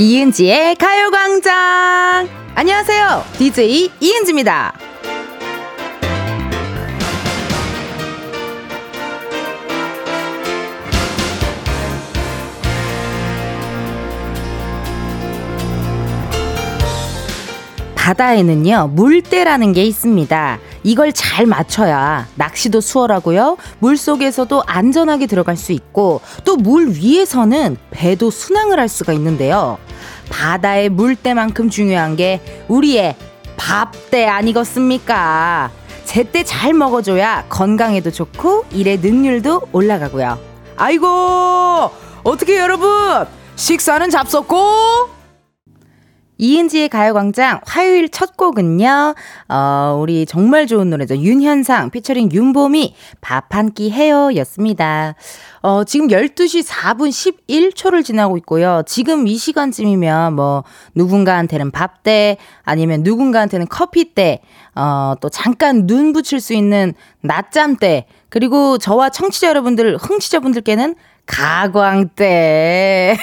이은지의 가요광장! 안녕하세요. DJ 이은지입니다. 바다에는요, 물때라는 게 있습니다. 이걸 잘 맞춰야 낚시도 수월하고요. 물 속에서도 안전하게 들어갈 수 있고 또 물 위에서는 배도 순항을 할 수가 있는데요. 바다의 물때만큼 중요한 게 우리의 밥때 아니겠습니까? 제때 잘 먹어줘야 건강에도 좋고 일의 능률도 올라가고요. 아이고 어떻게 여러분 식사는 잡섰고 이은지의 가요광장 화요일 첫 곡은요, 어, 우리 정말 좋은 노래죠. 윤현상 피처링 윤봄이 밥한 끼 해요 였습니다. 어, 지금 12시 4분 11초를 지나고 있고요. 지금 이 시간쯤이면 뭐, 누군가한테는 밥 때, 아니면 누군가한테는 커피 때, 어, 또 잠깐 눈 붙일 수 있는 낮잠 때, 그리고 저와 청취자 여러분들, 흥취자분들께는 가광 때.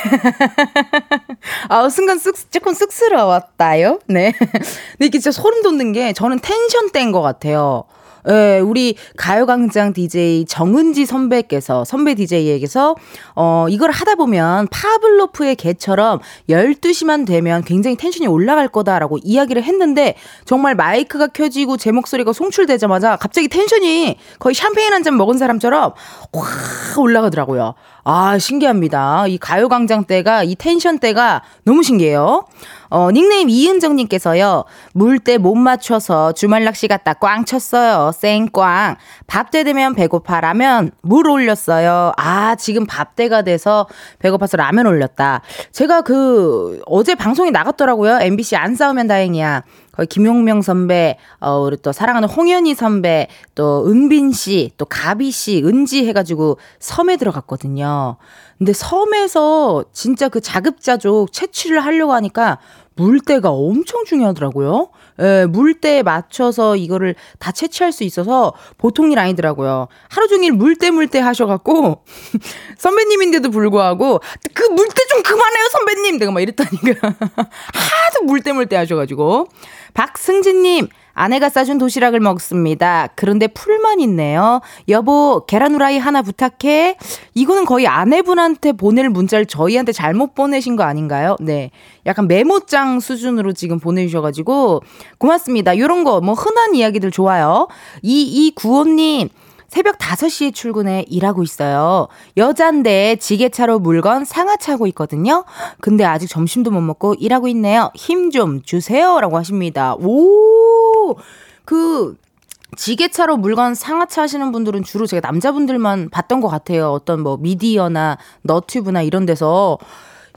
아, 순간 쑥, 조금 쑥스러웠다요. 네. 근데 이게 진짜 소름 돋는 게 저는 텐션 때인 것 같아요. 예, 우리 가요광장 DJ 정은지 선배께서, 선배 DJ에게서, 어, 이걸 하다 보면 파블로프의 개처럼 12시만 되면 굉장히 텐션이 올라갈 거다라고 이야기를 했는데, 정말 마이크가 켜지고 제 목소리가 송출되자마자 갑자기 텐션이 거의 샴페인 한 잔 먹은 사람처럼 확 올라가더라고요. 아, 신기합니다. 이 가요광장 때가, 이 텐션 때가 너무 신기해요. 어, 닉네임 이은정님께서요, 물 때 못 맞춰서 주말 낚시 갔다 꽝 쳤어요. 쌩꽝. 밥때 되면 배고파 라면 물 올렸어요. 아, 지금 밥 때가 돼서 배고파서 라면 올렸다. 제가 그, 어제 방송이 나갔더라고요. MBC 안 싸우면 다행이야. 거의 김용명 선배, 어, 우리 또 사랑하는 홍현희 선배, 또 은빈 씨, 또 가비 씨, 은지 해가지고 섬에 들어갔거든요. 근데 섬에서 진짜 그 자급자족 채취를 하려고 하니까 물때가 엄청 중요하더라고요. 예, 물때에 맞춰서 이거를 다 채취할 수 있어서 보통 일 아니더라고요. 하루 종일 물때 물때 하셔갖고, 선배님인데도 불구하고, 그 물때 좀 그만해요, 선배님! 내가 막 이랬다니까. 하도 물때 물때 하셔가지고. 박승진님, 아내가 싸준 도시락을 먹습니다. 그런데 풀만 있네요. 여보, 계란 후라이 하나 부탁해. 이거는 거의 아내분한테 보낼 문자를 저희한테 잘못 보내신 거 아닌가요? 네. 약간 메모장 수준으로 지금 보내주셔가지고 고맙습니다. 요런 거, 뭐 흔한 이야기들 좋아요. 이이구호님, 새벽 5시에 출근해 일하고 있어요. 여잔데 지게차로 물건 상하차고 있거든요. 근데 아직 점심도 못 먹고 일하고 있네요. 힘 좀 주세요. 라고 하십니다. 오! 그, 지게차로 물건 상하차 하시는 분들은 주로 제가 남자분들만 봤던 것 같아요. 어떤 뭐 미디어나 너튜브나 이런 데서.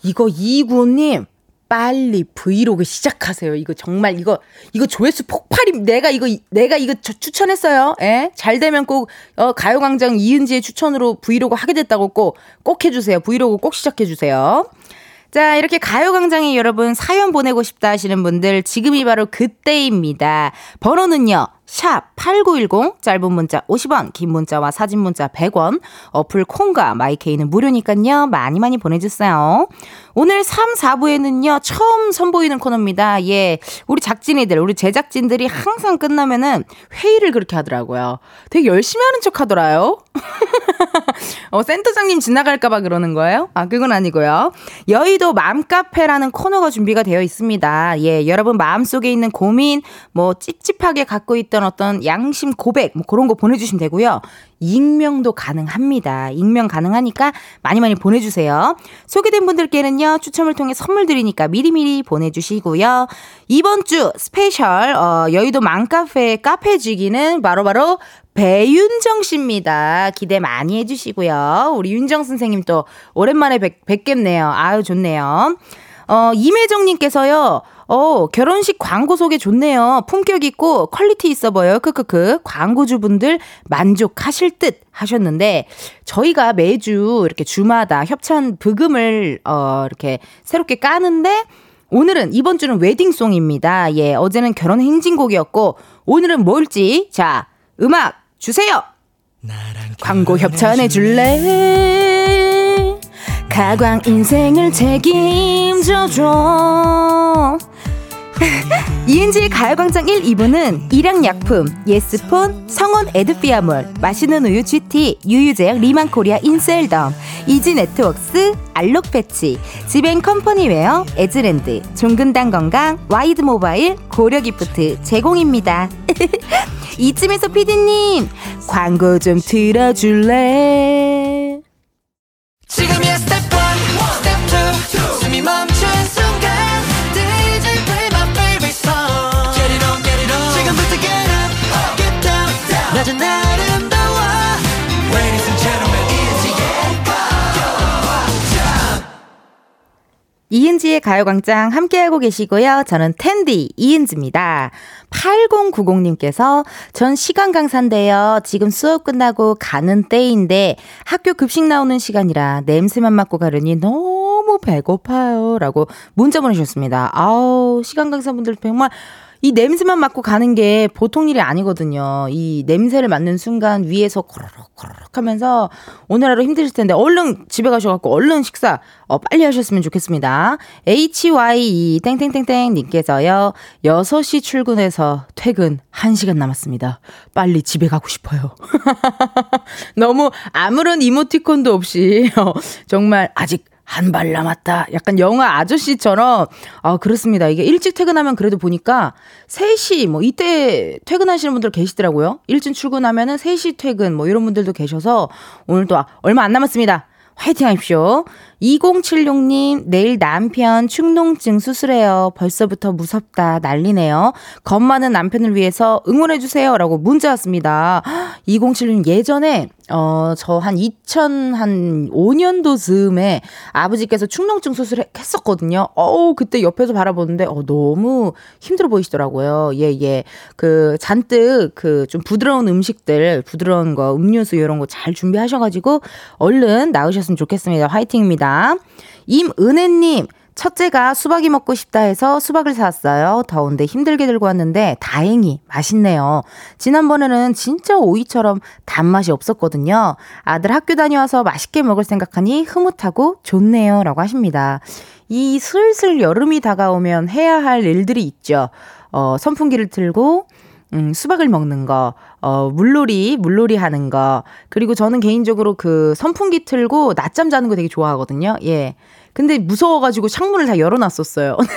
이거 이구호님, 빨리 브이로그 시작하세요. 이거 정말 이거 이거 조회수 폭발이 내가 이거 내가 이거 추천했어요. 예? 잘 되면 꼭 어, 가요광장 이은지의 추천으로 브이로그 하게 됐다고 꼭 꼭 해주세요. 브이로그 꼭 시작해 주세요. 자, 이렇게 가요광장에 여러분 사연 보내고 싶다 하시는 분들 지금이 바로 그때입니다. 번호는요. 샵 8910 짧은 문자 50원 긴 문자와 사진 문자 100원 어플 콩과 마이케이는 무료니까요 많이 많이 보내주세요 오늘 3, 4부에는요 처음 선보이는 코너입니다 예 우리 작진이들 우리 제작진들이 항상 끝나면은 회의를 그렇게 하더라고요 되게 열심히 하는 척 하더라요 어, 센터장님 지나갈까봐 그러는 거예요? 아, 그건 아니고요. 여의도 맘카페라는 코너가 준비가 되어 있습니다. 예, 여러분 마음속에 있는 고민, 뭐, 찝찝하게 갖고 있던 어떤 양심 고백, 뭐, 그런 거 보내주시면 되고요. 익명도 가능합니다. 익명 가능하니까 많이 많이 보내주세요. 소개된 분들께는요, 추첨을 통해 선물 드리니까 미리미리 보내주시고요. 이번 주 special, 어, 여의도 맘카페 카페 지기는 바로바로 배윤정 씨입니다. 기대 많이 해주시고요. 우리 윤정 선생님 또 오랜만에 뵙, 뵙겠네요. 아유, 좋네요. 어, 임혜정님께서요, 어, 결혼식 광고 소개 좋네요. 품격 있고 quality 있어 보여요. 크크크. 광고주분들 만족하실 듯 하셨는데, 저희가 매주 이렇게 주마다 협찬 브금을, 어, 이렇게 새롭게 까는데, 오늘은, 이번 주는 웨딩송입니다. 예, 어제는 결혼 행진곡이었고, 오늘은 뭘지, 자, 음악 주세요! 광고 협찬해 줄래? 가광 인생을 책임져 줘 이은지의 가요광장 1, 2부는 일양약품, 예스폰, 성원 에드피아몰, 맛있는 우유 GT, 유유제약 리만코리아 인셀덤, 이지네트웍스, 알록패치, 지벤컴퍼니웨어, 에즈랜드, 종근당 건강, 와이드 모바일, 고려기프트 제공입니다. 이쯤에서 피디님 광고 좀 들어줄래? 지금이야 스텝 1, 스텝 낮은 아름다워 Ladies and gentlemen, 이은지의 가요광장 함께하고 계시고요. 저는 텐디 이은지입니다. 8090님께서 전 시간 강사인데요. 지금 수업 끝나고 가는 때인데 학교 급식 나오는 시간이라 냄새만 맡고 가려니 너무 배고파요. 라고 문자 보내주셨습니다. 아우, 시간 강사분들 정말 이 냄새만 맡고 가는 게 보통 일이 아니거든요. 이 냄새를 맡는 순간 위에서 코로록 코로록 하면서 오늘 하루 힘드실 텐데 얼른 집에 가셔갖고 얼른 식사 어, 빨리 하셨으면 좋겠습니다. HY 땡땡땡땡 님께서요. 6시 출근해서 퇴근 1시간 남았습니다. 빨리 집에 가고 싶어요. 너무 아무런 이모티콘도 없이 어, 정말 아직 한 발 남았다. 약간 영화 아저씨처럼, 아, 그렇습니다. 이게 일찍 퇴근하면 그래도 보니까 3시, 뭐, 이때 퇴근하시는 분들 계시더라고요. 일찍 출근하면은 3시 퇴근, 뭐, 이런 분들도 계셔서 오늘도 얼마 안 남았습니다. 화이팅 하십시오. 2076님, 내일 남편 축농증 수술해요. 벌써부터 무섭다. 난리네요. 겁 많은 남편을 위해서 응원해주세요. 라고 문자 왔습니다. 2076님, 예전에 어, 저 한 2005년도 즈음에 아버지께서 축농증 수술을 했었거든요. 어우, 그때 옆에서 바라보는데, 어, 너무 힘들어 보이시더라고요. 예, 예. 그, 잔뜩 그 좀 부드러운 음식들, 부드러운 거, 음료수 이런 거 잘 준비하셔가지고, 얼른 나으셨으면 좋겠습니다. 화이팅입니다. 임은혜님, 첫째가 수박이 먹고 싶다 해서 수박을 사왔어요. 더운데 힘들게 들고 왔는데 다행히 맛있네요. 지난번에는 진짜 오이처럼 단맛이 없었거든요. 아들 학교 다녀와서 맛있게 먹을 생각하니 흐뭇하고 좋네요. 라고 하십니다. 이 슬슬 여름이 다가오면 해야 할 일들이 있죠. 어, 선풍기를 틀고 음, 수박을 먹는 거, 어, 물놀이, 물놀이 하는 거, 그리고 저는 개인적으로 그 선풍기 틀고 낮잠 자는 거 되게 좋아하거든요. 예. 근데 무서워가지고 창문을 다 열어놨었어요.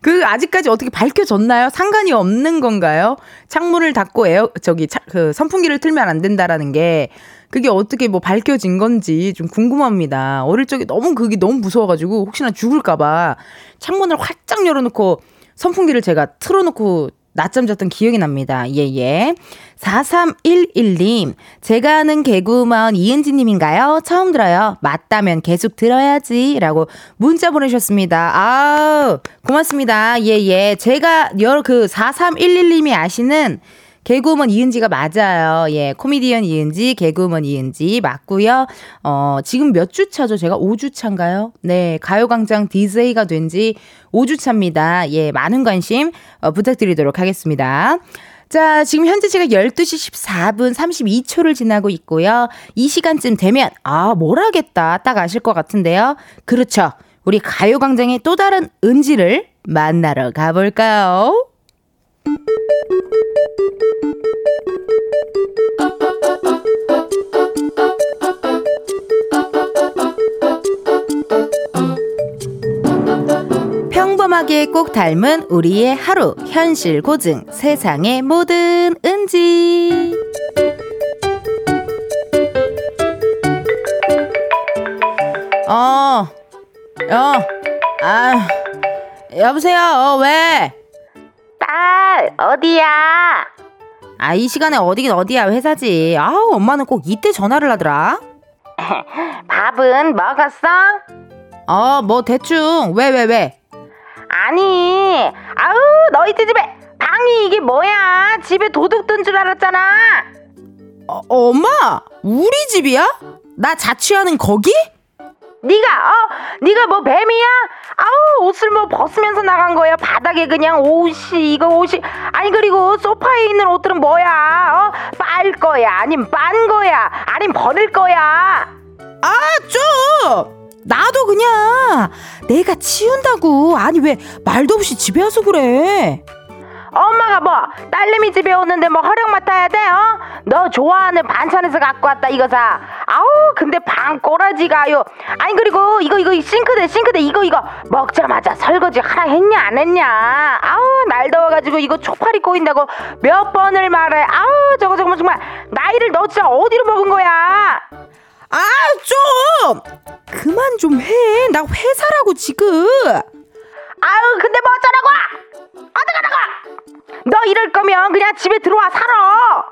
그 아직까지 어떻게 밝혀졌나요? 상관이 없는 건가요? 창문을 닫고 에어 저기 차, 그 선풍기를 틀면 안 된다라는 게 그게 어떻게 뭐 밝혀진 건지 좀 궁금합니다. 어릴 적에 너무 그게 너무 무서워가지고 혹시나 죽을까봐 창문을 활짝 열어놓고 선풍기를 제가 틀어놓고 낮잠 잤던 기억이 납니다. 예, 예. 4311님, 제가 아는 개구먼 이은지님인가요? 처음 들어요. 맞다면 계속 들어야지. 라고 문자 보내셨습니다. 아우, 고맙습니다. 예, 예. 제가 여러 그 4311님이 아시는 개그우먼 이은지가 맞아요. 예, 코미디언 이은지, 개그우먼 이은지 맞고요. 어, 지금 몇 주 차죠? 제가 5주 차인가요? 네, 가요광장 DJ가 된 지 5주 차입니다. 예, 많은 관심 어, 부탁드리도록 하겠습니다. 자, 지금 현재 제가 12시 14분 32초를 지나고 있고요. 이 시간쯤 되면, 아, 뭘 하겠다. 딱 아실 것 같은데요. 그렇죠. 우리 가요광장의 또 다른 은지를 만나러 가볼까요? 평범하게 꼭 닮은 우리의 하루 현실 고증 세상의 모든 은지 어, 어, 아, 여보세요, 어, 왜? 딸, 어디야? 아, 이 시간에 어디긴 어디야, 회사지. 아우, 엄마는 꼭 이때 전화를 하더라. 밥은 먹었어? 어, 뭐, 대충. 왜, 왜, 왜? 아니, 아우, 너희 집에 방이 이게 뭐야? 집에 도둑 든 줄 알았잖아. 어, 엄마! 우리 집이야? 나 자취하는 거기? 네가 어 네가 뭐 뱀이야? 아우 옷을 뭐 벗으면서 나간 거야 바닥에 그냥 옷이 이거 옷이 아니 그리고 소파에 있는 옷들은 뭐야? 어 빨 거야 아님 빤 거야 아님 버릴 거야? 아, 좀! 나도 그냥 내가 치운다고. 아니, 왜 말도 없이 집에 와서 그래? 엄마가 뭐 딸내미 집에 오는데 뭐 허락 맡아야 돼? 어? 너 좋아하는 반찬에서 갖고 왔다 이거 사. 아우 근데 방 꼬라지가요. 아니 그리고 이거 이거 싱크대 싱크대 이거 이거 먹자마자 설거지 하라 했냐 안 했냐? 아우 날 더워가지고 이거 초파리 꼬인다고 몇 번을 말해. 아우 저거 저거 정말 나이를 너 진짜 어디로 먹은 거야? 아 좀 그만 좀 해. 나 회사라고 지금. 아우 근데 뭐 어쩌라고? 어떡하라고? 너 이럴 거면 그냥 집에 들어와 살아.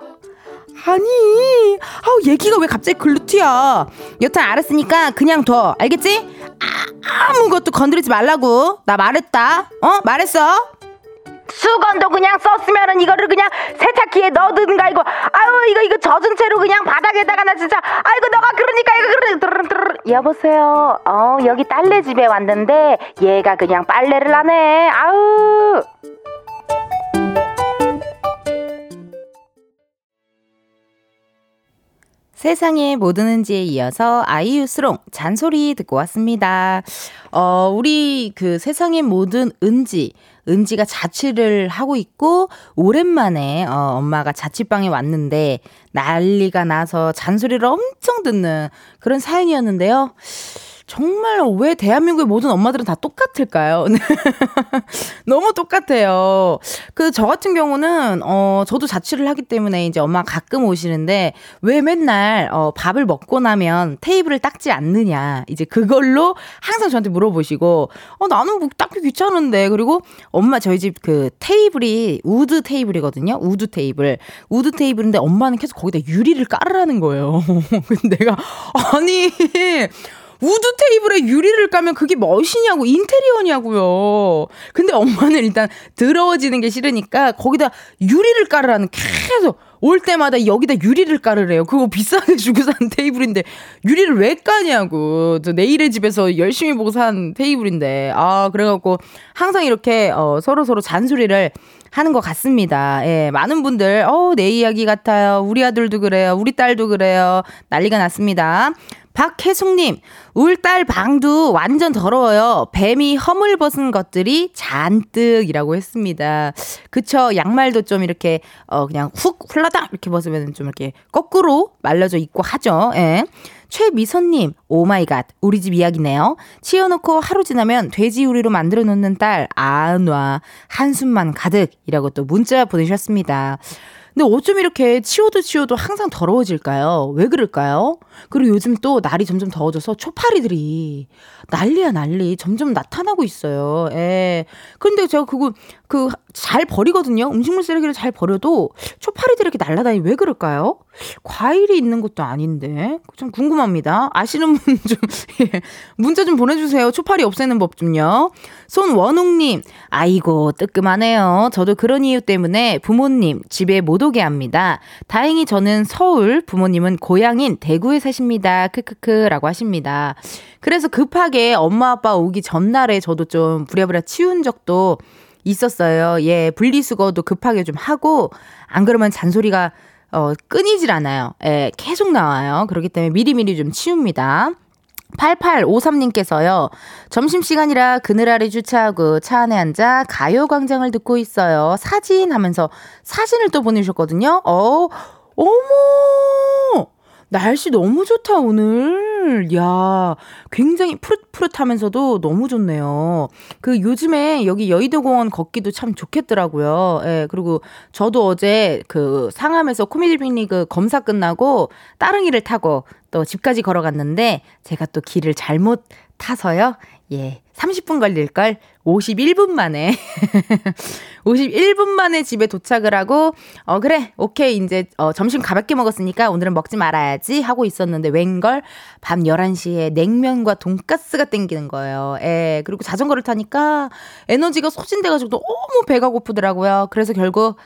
아니, 아우 얘기가 왜 갑자기 글루트야? 여튼 알았으니까 그냥 둬, 알겠지? 아, 아무것도 건드리지 말라고. 나 말했다. 어, 말했어. 수건도 그냥 썼으면은 이거를 그냥 세탁기에 넣어두든가 이거 아유 이거 이거 젖은 채로 그냥 바닥에다가 나 진짜 아이고 너가 그러니까 이거 그러 여보세요 어 여기 딸내 집에 왔는데 얘가 그냥 빨래를 하네 아우 세상에 뭐 드는지에 이어서 아이유스롱 잔소리 듣고 왔습니다. 어, 우리 그 세상에 모든 은지, 은지가 자취를 하고 있고, 오랜만에, 어, 엄마가 자취방에 왔는데, 난리가 나서 잔소리를 엄청 듣는 그런 사연이었는데요. 정말 왜 대한민국의 모든 엄마들은 다 똑같을까요? 너무 똑같아요. 그 저 같은 경우는 어 저도 자취를 하기 때문에 이제 엄마 가끔 오시는데 왜 맨날 어 밥을 먹고 나면 테이블을 닦지 않느냐 이제 그걸로 항상 저한테 물어보시고 어 나는 뭐 닦기 귀찮은데 그리고 엄마 저희 집 그 테이블이 wood 테이블이거든요. wood 테이블 wood 테이블인데 엄마는 계속 거기다 유리를 깔으라는 거예요. 근데 내가 아니 wood 테이블에 유리를 까면 그게 멋이냐고 인테리어냐고요. 근데 엄마는 일단 더러워지는 게 싫으니까 거기다 유리를 깔으라는 계속 올 때마다 여기다 유리를 깔으래요. 그거 비싸게 주고 산 테이블인데 유리를 왜 까냐고. 저 내일의 집에서 열심히 보고 산 테이블인데 아 그래갖고 항상 이렇게 어, 서로 서로 잔소리를 하는 것 같습니다. 예, 많은 분들, 어, 내 이야기 같아요. 우리 아들도 그래요. 우리 딸도 그래요. 난리가 났습니다. 박혜숙님, 울딸 방도 완전 더러워요. 뱀이 허물 벗은 것들이 잔뜩이라고 했습니다. 그쵸. 양말도 좀 이렇게, 어, 그냥 훅 훌라당 이렇게 벗으면 좀 이렇게 거꾸로 말려져 있고 하죠. 예. 최미선님, oh my god, 우리 집 이야기네요. 치워놓고 하루 지나면 돼지우리로 만들어 놓는 딸, 안 와. 한숨만 가득 이라고 또 문자 보내셨습니다. 근데 어쩜 이렇게 치워도 치워도 항상 더러워질까요? 왜 그럴까요? 그리고 요즘 또 날이 점점 더워져서 초파리들이 난리야 난리 점점 나타나고 있어요. 예. 근데 제가 그거 그 잘 버리거든요. 음식물 쓰레기를 잘 버려도 초파리들이 이렇게 날라다니 왜 그럴까요? 과일이 있는 것도 아닌데 좀 궁금합니다. 아시는 분 좀 예. 문자 좀 보내주세요. 초파리 없애는 법 좀요. 손원웅님, 아이고 뜨끔하네요. 저도 그런 이유 때문에 부모님 집에 못 오게 합니다. 다행히 저는 서울, 부모님은 고향인 대구에 사십니다. 크크크라고 하십니다. 그래서 급하게 엄마 아빠 오기 전날에 저도 좀 부랴부랴 치운 적도 있었어요. 예, 분리수거도 급하게 좀 하고, 안 그러면 잔소리가, 어, 끊이질 않아요. 예, 계속 나와요. 그렇기 때문에 미리미리 좀 치웁니다. 8853님께서요, 점심시간이라 그늘 아래 주차하고 차 안에 앉아 가요광장을 듣고 있어요. 사진 하면서 사진을 또 보내주셨거든요. 어, 어머! 날씨 너무 좋다, 오늘. 야, 굉장히 푸릇푸릇하면서도 너무 좋네요. 그 요즘에 여기 여의도 공원 걷기도 참 좋겠더라고요. 예, 그리고 저도 어제 그 상암에서 코미디 빅리그 검사 끝나고 따릉이를 타고 또 집까지 걸어갔는데 제가 또 길을 잘못 타서요. 예. 30분 걸릴걸 51분 만에 51분 만에 집에 도착을 하고 어 그래 오케이 이제 어 점심 가볍게 먹었으니까 오늘은 먹지 말아야지 하고 있었는데 웬걸 밤 11시에 냉면과 돈가스가 땡기는 거예요. 예. 그리고 자전거를 타니까 에너지가 소진돼 가지고 너무 배가 고프더라고요. 그래서 결국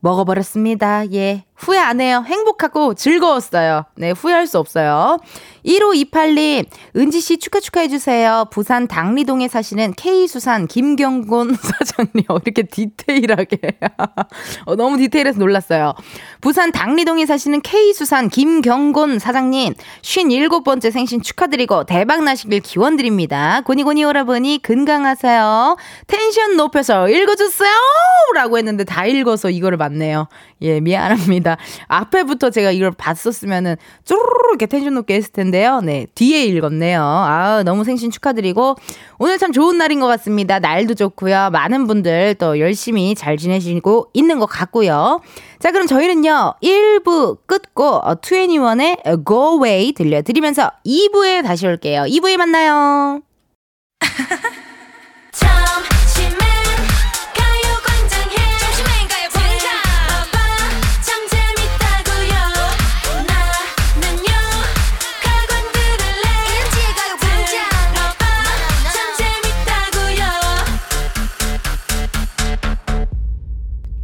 먹어버렸습니다. 예. 후회 안 해요. 행복하고 즐거웠어요. 네, 후회할 수 없어요. 1528님, 은지씨 축하 축하해주세요. 부산 당리동에 사시는 K수산 김경곤 사장님. 어, 이렇게 디테일하게. 어, 너무 디테일해서 놀랐어요. 부산 당리동에 사시는 K수산 김경곤 사장님, 57번째 생신 축하드리고 대박 나시길 기원드립니다. 고니고니 오라버니 건강하세요. 텐션 높여서 읽어주세요! 라고 했는데 다 읽어서 이거를 맞네요. 예, 미안합니다. 앞에부터 제가 이걸 봤었으면은 쪼르르 이렇게 텐션 높게 했을 텐데요. 네, 뒤에 읽었네요. 아, 너무 생신 축하드리고 오늘 참 좋은 날인 것 같습니다. 날도 좋고요. 많은 분들 또 열심히 잘 지내시고 있는 것 같고요. 자, 그럼 저희는요. 1부 끝고 2NE1의 Go Away 들려드리면서 2부에 다시 올게요. 2부에 만나요.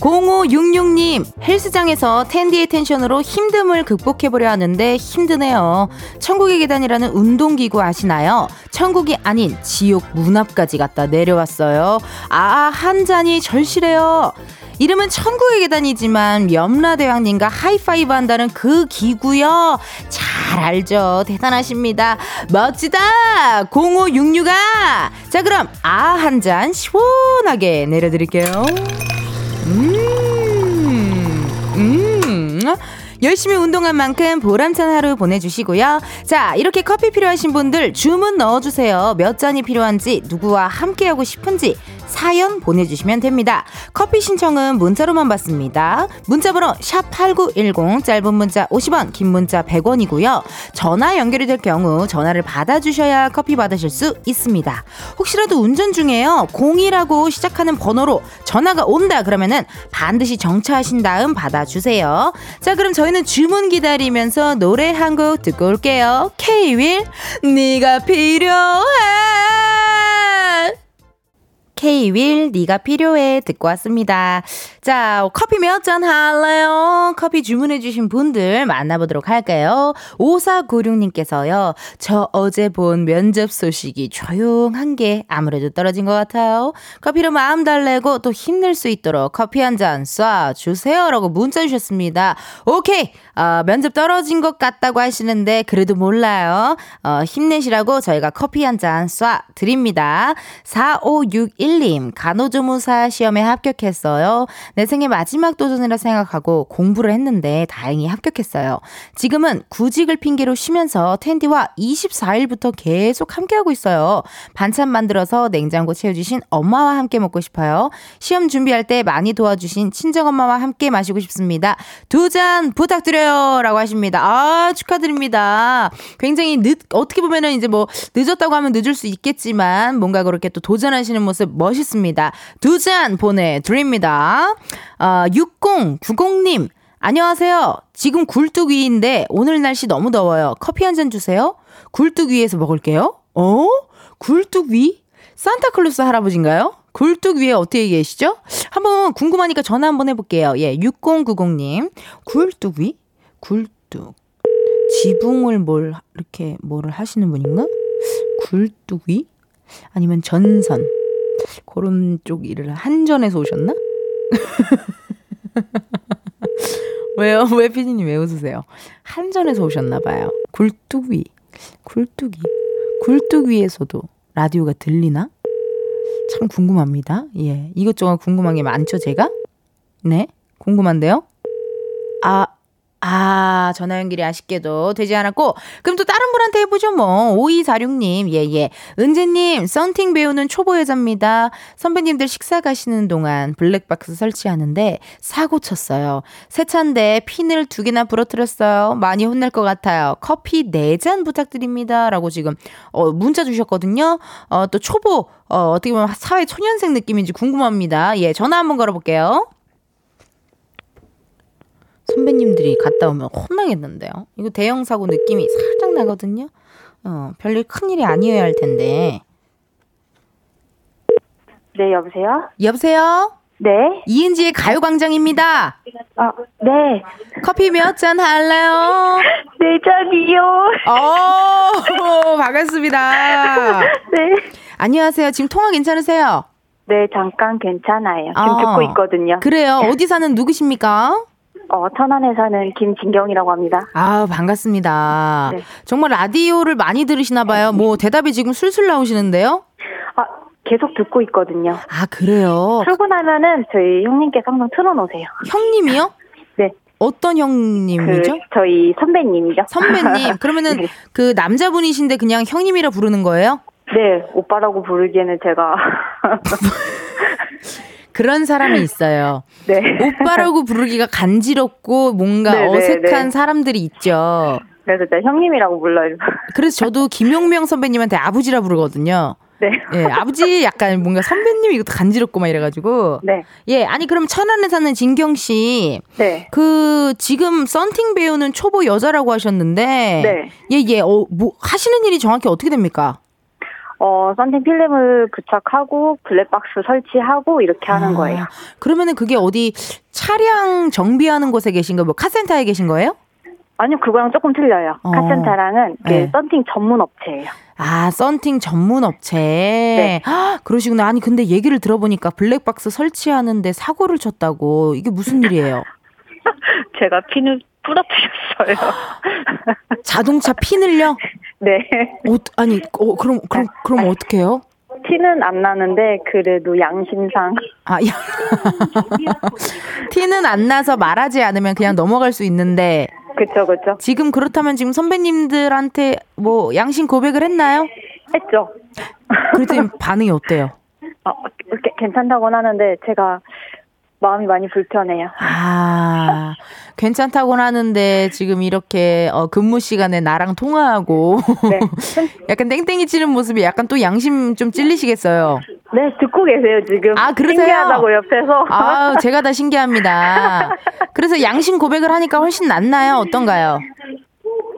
0566님, 헬스장에서 텐디의 텐션으로 힘듦을 극복해보려 하는데 힘드네요. 천국의 계단이라는 운동기구 아시나요? 천국이 아닌 지옥 문 앞까지 갔다 내려왔어요. 아, 한 잔이 절실해요. 이름은 천국의 계단이지만 염라대왕님과 하이파이브 한다는 그 기구요. 잘 알죠. 대단하십니다. 멋지다. 0566아. 자, 그럼 아 한 잔 시원하게 내려드릴게요. 음, 음. 열심히 운동한 만큼 보람찬 하루 보내주시고요. 자, 이렇게 커피 필요하신 분들 주문 넣어주세요. 몇 잔이 필요한지, 누구와 함께하고 싶은지, 사연 보내주시면 됩니다. 커피 신청은 문자로만 받습니다. 문자번호 샵8910 짧은 문자 50원 긴 문자 100원이고요. 전화 연결이 될 경우 전화를 받아주셔야 커피 받으실 수 있습니다. 혹시라도 운전 중에요. 0이라고 시작하는 번호로 전화가 온다 그러면은 반드시 정차하신 다음 받아주세요. 자 그럼 저희는 주문 기다리면서 노래 한 곡 듣고 올게요. K-윌 네가 필요해 K-윌 네가 필요해 듣고 왔습니다. 자, 커피 몇 잔 할래요? 커피 주문해 주신 분들 만나보도록 할까요? 5496님께서요, 저 어제 본 면접 소식이 조용한 게 아무래도 떨어진 것 같아요. 커피로 마음 달래고 또 힘낼 수 있도록 커피 한 잔 쏴주세요. 라고 문자 주셨습니다. 오케이! 어, 면접 떨어진 것 같다고 하시는데, 그래도 몰라요. 어, 힘내시라고 저희가 커피 한 잔 쏴 드립니다. 4561 님, 간호조무사 시험에 합격했어요. 내 생애 마지막 도전이라 생각하고 공부를 했는데 다행히 합격했어요. 지금은 구직을 핑계로 쉬면서 텐디와 24일부터 계속 함께하고 있어요. 반찬 만들어서 냉장고 채워주신 엄마와 함께 먹고 싶어요. 시험 준비할 때 많이 도와주신 친정엄마와 함께 마시고 싶습니다. 두 잔 부탁드려요. 라고 하십니다. 아, 축하드립니다. 굉장히 늦, 어떻게 보면은 이제 뭐 늦었다고 하면 늦을 수 있겠지만 뭔가 그렇게 또 도전하시는 모습 멋있습니다. 두 잔 보내드립니다. 어, 6090님, 안녕하세요. 지금 굴뚝위인데 오늘 날씨 너무 더워요. 커피 한 잔 주세요. 굴뚝위에서 먹을게요. 어? 굴뚝위? 산타클로스 할아버지인가요? 굴뚝 위에 어떻게 계시죠? 한번 궁금하니까 전화 한번 해볼게요. 예, 6090님. 굴뚝 위? 굴뚝. 지붕을 뭘, 이렇게, 뭐를 하시는 분인가? 굴뚝 위? 아니면 전선. 그런 쪽 일을 한전에서 오셨나? 왜요? 왜 피디님 왜 웃으세요? 한전에서 오셨나 봐요. 굴뚝위. 굴뚝이. 굴뚝위에서도 라디오가 들리나? 참 궁금합니다. 예. 이것저것 궁금한 게 많죠, 제가? 네. 궁금한데요? 아, 아, 전화 연결이 아쉽게도 되지 않았고, 그럼 또 다른 분한테 해보죠, 뭐. 5246님, 예, 예. 은재님, 썬팅 배우는 초보 여자입니다. 선배님들 식사 가시는 동안 블랙박스 설치하는데 사고 쳤어요. 세차인데 핀을 두 개나 부러뜨렸어요. 많이 혼날 것 같아요. 커피 네잔 부탁드립니다. 라고 지금, 어, 문자 주셨거든요. 어, 또 초보, 어, 어떻게 보면 사회 초년생 느낌인지 궁금합니다. 예, 전화 한번 걸어볼게요. 선배님들이 갔다 오면 혼나겠는데요. 이거 대형 사고 느낌이 살짝 나거든요. 어, 별일 큰 일이 아니어야 할 텐데. 네, 여보세요? 여보세요? 네. 이은지의 가요광장입니다. 아, 네. 커피 몇 잔 할래요? 네 잔이요. 어, 반갑습니다. 네. 안녕하세요. 지금 통화 괜찮으세요? 네, 잠깐 괜찮아요. 지금 어. 듣고 있거든요. 그래요. 어디 사는 누구십니까? 어, 천안에 사는 김진경이라고 합니다. 아, 반갑습니다. 네. 정말 라디오를 많이 들으시나 봐요. 뭐 대답이 지금 술술 나오시는데요? 아, 계속 듣고 있거든요. 아, 그래요. 출근하면은 저희 형님께서 항상 틀어놓으세요. 형님이요? 네. 어떤 그, 형님이죠? 저희 선배님이죠. 선배님. 그러면은 네. 그 남자분이신데 그냥 형님이라 부르는 거예요? 네, 오빠라고 부르기에는 제가. 그런 사람이 있어요. 네. 오빠라고 부르기가 간지럽고 뭔가 네, 네, 어색한 네. 사람들이 있죠. 그래서 제가 형님이라고 불러요. 그래서 저도 김용명 선배님한테 아버지라 부르거든요. 네. 예, 아버지 약간 뭔가 선배님 이것도 간지럽고 막 이래가지고. 네. 예, 아니 그럼 천안에 사는 진경 씨, 네. 그 지금 썬팅 배우는 초보 여자라고 하셨는데, 네. 예, 예, 어, 뭐 하시는 일이 정확히 어떻게 됩니까? 어, 썬팅 필름을 부착하고 블랙박스 설치하고 이렇게 하는 아, 거예요. 그러면은 그게 어디 차량 정비하는 곳에 계신 거예요? 뭐 카센터에 계신 거예요? 아니요, 그거랑 조금 틀려요. 어. 카센터랑은 그 네. 썬팅 전문 업체예요. 아, 썬팅 전문 업체. 네. 아, 그러시구나. 아니, 근데 얘기를 들어보니까 블랙박스 설치하는데 사고를 쳤다고. 이게 무슨 일이에요? 제가 핀을 부러뜨렸어요. 자동차 핀을요? 네. 어, 아니, 어, 그럼, 그럼, 그럼 어떡해요? 티는 안 나는데 그래도 양심상 아, 야. 티는 안 나서 말하지 않으면 그냥 넘어갈 수 있는데, 그쵸 그쵸 지금 그렇다면 지금 선배님들한테 뭐 양심 고백을 했나요? 했죠. 그랬더니 반응이 어때요? 어, 이렇게 괜찮다고는 하는데 제가 마음이 많이 불편해요. 아, 괜찮다고는 하는데 지금 이렇게 어, 근무 시간에 나랑 통화하고 네. 약간 땡땡이 치는 모습이 약간 또 양심 좀 찔리시겠어요. 네 듣고 계세요 지금. 아, 그러세요? 신기하다고 옆에서. 아, 제가 다 신기합니다. 그래서 양심 고백을 하니까 훨씬 낫나요? 어떤가요?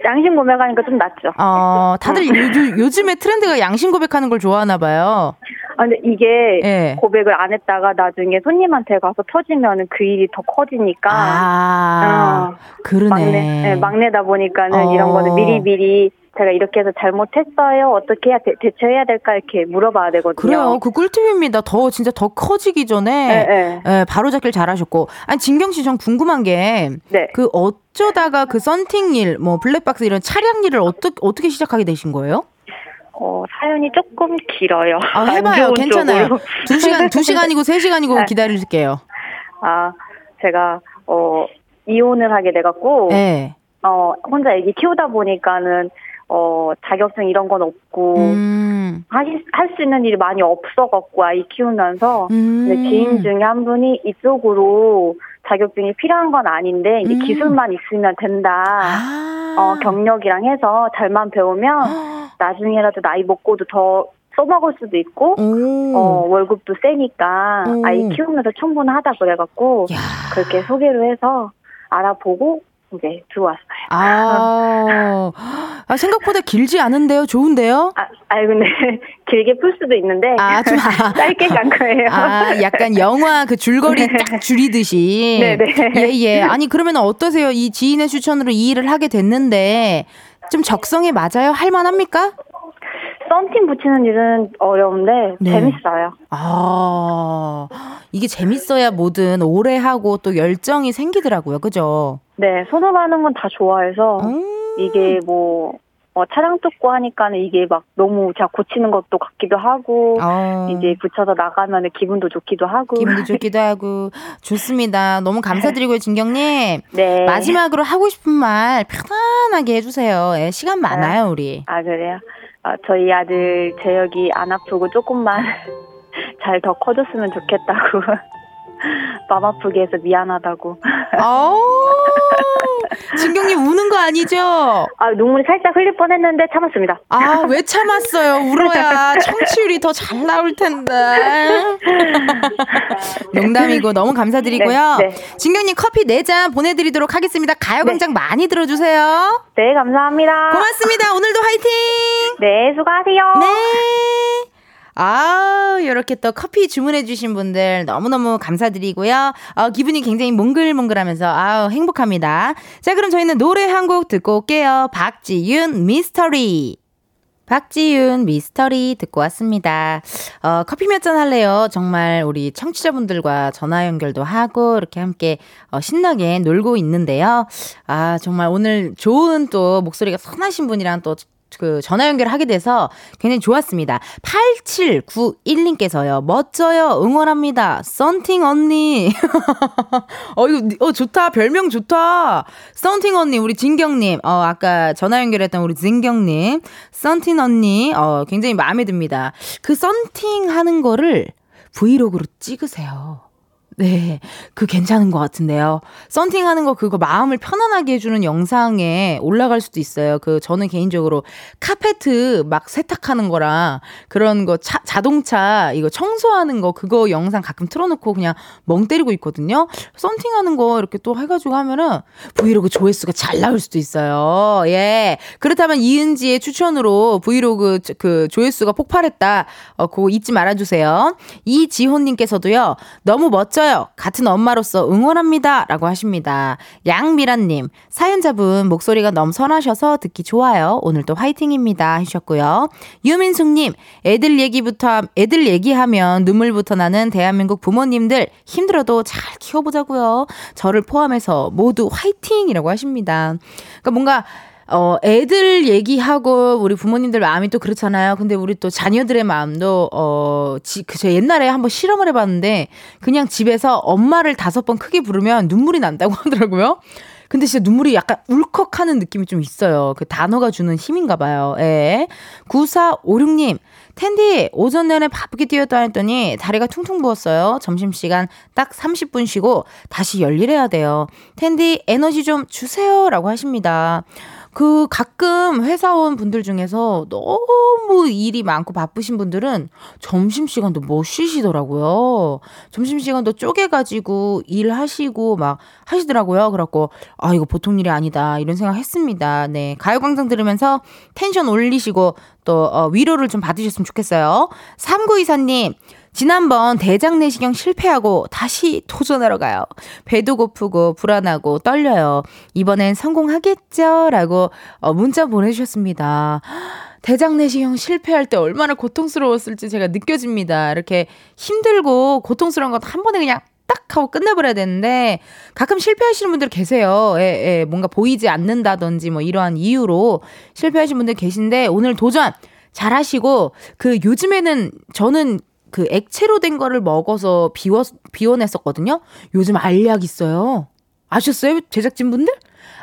양심 고백하니까 좀 낫죠. 어, 다들 요, 요즘에 트렌드가 양심 고백하는 걸 좋아하나 봐요. 아, 근데 이게 예. 고백을 안 했다가 나중에 손님한테 가서 터지면 그 일이 더 커지니까. 아, 어, 그러네. 막내, 네, 막내다 보니까는 어. 이런 거는 미리미리 제가 이렇게 해서 잘못했어요. 어떻게 해야 대, 대처해야 될까 이렇게 물어봐야 되거든요. 그래요. 그 꿀팁입니다. 더 진짜 더 커지기 전에 네, 예, 바로 잡길 잘하셨고. 아니 진경 씨 전 궁금한 게 네. 그 어쩌다가 그 썬팅 일, 뭐 블랙박스 이런 차량 일을 어떻게 어떻게 시작하게 되신 거예요? 어, 사연이 조금 길어요. 아, 안 해봐요. 괜찮아요. 두 시간 두 시간이고 세 시간이고 네. 기다릴게요. 아, 제가 어 이혼을 하게 돼갖고 네. 어 혼자 애기 키우다 보니까는 어 자격증 이런 건 없고 음. 할수 있는 일이 많이 없어갖고 아이 키우면서 음. 근데 지인 중에 한 분이 이쪽으로 자격증이 필요한 건 아닌데 이제 음. 기술만 있으면 된다. 아. 어 경력이랑 해서 잘만 배우면 나중에라도 나이 먹고도 더 써먹을 수도 있고 오. 어 월급도 세니까 오. 아이 키우면서 충분하다 그래갖고 야. 그렇게 소개를 해서 알아보고 이제 들어왔어요. 아. 아, 생각보다 길지 않은데요. 좋은데요? 아, 아니 근데 길게 풀 수도 있는데 아, 좀 아, 짧게 간 거예요. 아, 약간 영화 그 줄거리 네. 딱 줄이듯이. 네네. 예, 예. 아니, 그러면 어떠세요? 이 지인의 추천으로 이 일을 하게 됐는데, 좀 적성에 맞아요? 할 만합니까? 썬팅 붙이는 일은 어려운데 네. 재밌어요. 아, 이게 재밌어야 뭐든 오래 하고 또 열정이 생기더라고요. 그죠? 네, 손으로 하는 건 다 좋아해서 음. 이게 뭐 어, 차량 뜯고 하니까는 이게 막 너무 제가 고치는 것도 같기도 하고 어. 이제 붙여서 나가면 기분도 좋기도 하고 기분도 좋기도 하고 좋습니다. 너무 감사드리고요, 진경님. 네. 마지막으로 하고 싶은 말 편안하게 해주세요. 예, 시간 많아요, 우리. 아 그래요? 아, 저희 아들 재혁이 안 아프고 조금만 잘 더 커졌으면 좋겠다고. 마음 아프게 해서 미안하다고. 어 진경님 우는 거 아니죠? 아 눈물이 살짝 흘릴 뻔 했는데 참았습니다. 아, 왜 참았어요? 울어야 청취율이 더 잘 나올 텐데. 농담이고 너무 감사드리고요. 네, 네. 진경님 커피 4잔 보내드리도록 하겠습니다. 가요광장 많이 들어주세요. 네 감사합니다. 고맙습니다. 오늘도 화이팅! 네 수고하세요. 네. 아, 이렇게 또 커피 주문해주신 분들 너무너무 감사드리고요. 어, 기분이 굉장히 몽글몽글하면서, 아우, 행복합니다. 자, 그럼 저희는 노래 한 곡 듣고 올게요. 박지윤, 미스터리. 박지윤 미스터리 듣고 왔습니다. 어, 커피 몇 잔 할래요? 정말 우리 청취자분들과 전화 연결도 하고 이렇게 함께 어, 신나게 놀고 있는데요. 아, 정말 오늘 좋은 또 목소리가 선하신 분이랑 또 그 전화 연결하게 돼서 굉장히 좋았습니다. 8791님께서요. 멋져요. 응원합니다. 썬팅 언니. 어 이거 어 좋다. 별명 좋다. 썬팅 언니 우리 진경 님. 어 아까 전화 연결했던 우리 진경 님. 썬팅 언니. 어 굉장히 마음에 듭니다. 그 썬팅 하는 거를 브이로그로 찍으세요. 네, 그 괜찮은 것 같은데요. 썬팅 하는 거 그거 마음을 편안하게 해주는 영상에 올라갈 수도 있어요. 그 저는 개인적으로 카페트 막 세탁하는 거랑 그런 거 차, 자동차 이거 청소하는 거 그거 영상 가끔 틀어놓고 그냥 멍 때리고 있거든요. 썬팅 하는 거 이렇게 또 해가지고 하면은 브이로그 조회수가 잘 나올 수도 있어요. 예. 그렇다면 이은지의 추천으로 브이로그 그 조회수가 폭발했다. 어, 그거 잊지 말아주세요. 이지호님께서도요. 너무 멋져요. 같은 엄마로서 응원합니다. 라고 하십니다. 양미란님, 사연자분 목소리가 너무 선하셔서 듣기 좋아요. 오늘도 화이팅입니다. 하셨고요. 유민숙님, 애들 얘기부터, 애들 얘기하면 눈물부터 나는 대한민국 부모님들 힘들어도 잘 키워보자고요. 저를 포함해서 모두 화이팅이라고 하십니다. 그러니까 뭔가 어, 애들 얘기하고 우리 부모님들 마음이 또 그렇잖아요. 근데 우리 또 자녀들의 마음도, 어, 지, 그, 저 옛날에 한번 실험을 해봤는데, 그냥 집에서 엄마를 다섯 번 크게 부르면 눈물이 난다고 하더라고요. 근데 진짜 눈물이 약간 울컥하는 느낌이 좀 있어요. 그 단어가 주는 힘인가 봐요. 예. 9456님, 텐디, 오전 내내 바쁘게 뛰었다 했더니 다리가 퉁퉁 부었어요. 점심시간 딱 30분 쉬고 다시 열일해야 돼요. 텐디, 에너지 좀 주세요. 라고 하십니다. 그 가끔 회사원 분들 중에서 너무 일이 많고 바쁘신 분들은 점심시간도 못 쉬시더라고요. 점심시간도 쪼개가지고 일하시고 막 하시더라고요. 그래갖고, 아, 이거 보통 일이 아니다. 이런 생각 했습니다. 네. 가요광장 들으면서 텐션 올리시고 또, 어, 위로를 좀 받으셨으면 좋겠어요. 3924님, 지난번 대장 내시경 실패하고 다시 도전하러 가요. 배도 고프고 불안하고 떨려요. 이번엔 성공하겠죠? 라고 어, 문자 보내주셨습니다. 대장 내시경 실패할 때 얼마나 고통스러웠을지 제가 느껴집니다. 이렇게 힘들고 고통스러운 것 한 번에 그냥 딱 하고 끝내버려야 되는데 가끔 실패하시는 분들 계세요. 예, 예, 뭔가 보이지 않는다든지 뭐 이러한 이유로 실패하신 분들 계신데 오늘 도전 잘 하시고 그 요즘에는 저는 그 액체로 된 거를 먹어서 비워, 비워냈었거든요. 요즘 알약 있어요. 아셨어요? 제작진분들?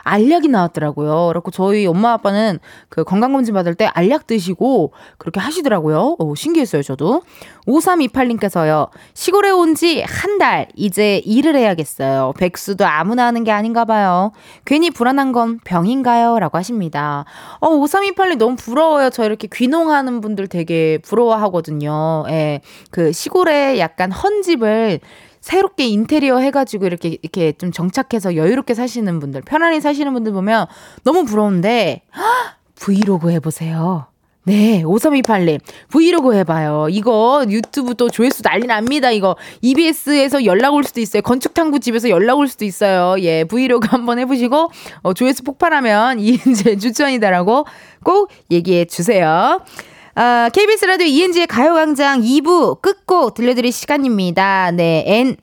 알약이 나왔더라고요. 그래고 저희 엄마 아빠는 그 건강검진 받을 때 알약 드시고 그렇게 하시더라고요. 오, 신기했어요, 저도. 5328님께서요. 시골에 온 지 한 달, 이제 일을 해야겠어요. 백수도 아무나 하는 게 아닌가 봐요. 괜히 불안한 건 병인가요? 라고 하십니다. 어, 5328님 너무 부러워요. 저 이렇게 귀농하는 분들 되게 부러워하거든요. 예. 그 시골에 약간 헌집을 새롭게 인테리어 해가지고 이렇게 이렇게 좀 정착해서 여유롭게 사시는 분들, 편안히 사시는 분들 보면 너무 부러운데 헉, 브이로그 해보세요. 네, 5328님. 브이로그 해봐요. 이거 유튜브 또 조회수 난리 납니다. 이거 EBS에서 연락 올 수도 있어요. 건축탐구 집에서 연락 올 수도 있어요. 예, 브이로그 한번 해보시고, 어, 조회수 폭발하면 이은재 추천이다라고 꼭 얘기해 주세요. 아, KBS 라디오 이은지의 가요광장 2부 끝곡 들려드릴 시간입니다. 네, N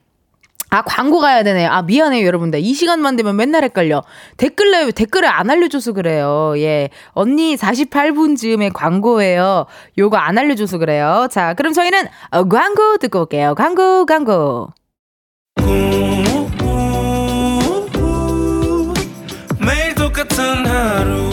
아, 광고 가야 되네요. 아, 미안해요, 여러분들. 이 시간만 되면 맨날 헷갈려. 댓글에, 댓글에 안 알려줘서 그래요. 예. 언니 48분 즈음에 광고예요. 요거 안 알려줘서 그래요. 자, 그럼 저희는 어, 광고 듣고 올게요. 광고, 광고. 매일 똑같은 하루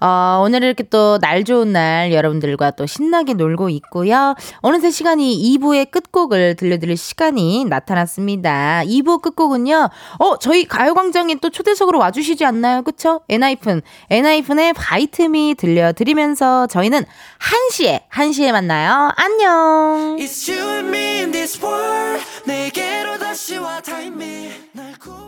어, 오늘 이렇게 또 날 좋은 날 여러분들과 또 신나게 놀고 있고요. 어느새 시간이 2부의 끝곡을 들려드릴 시간이 나타났습니다. 2부 끝곡은요, 어, 저희 가요광장에 또 초대석으로 와주시지 않나요? 그쵸? 엔하이픈. 엔하이픈의 Bite Me 들려드리면서 저희는 1시에, 1시에 만나요. 안녕! 내게로 다시 와 tie me 날 구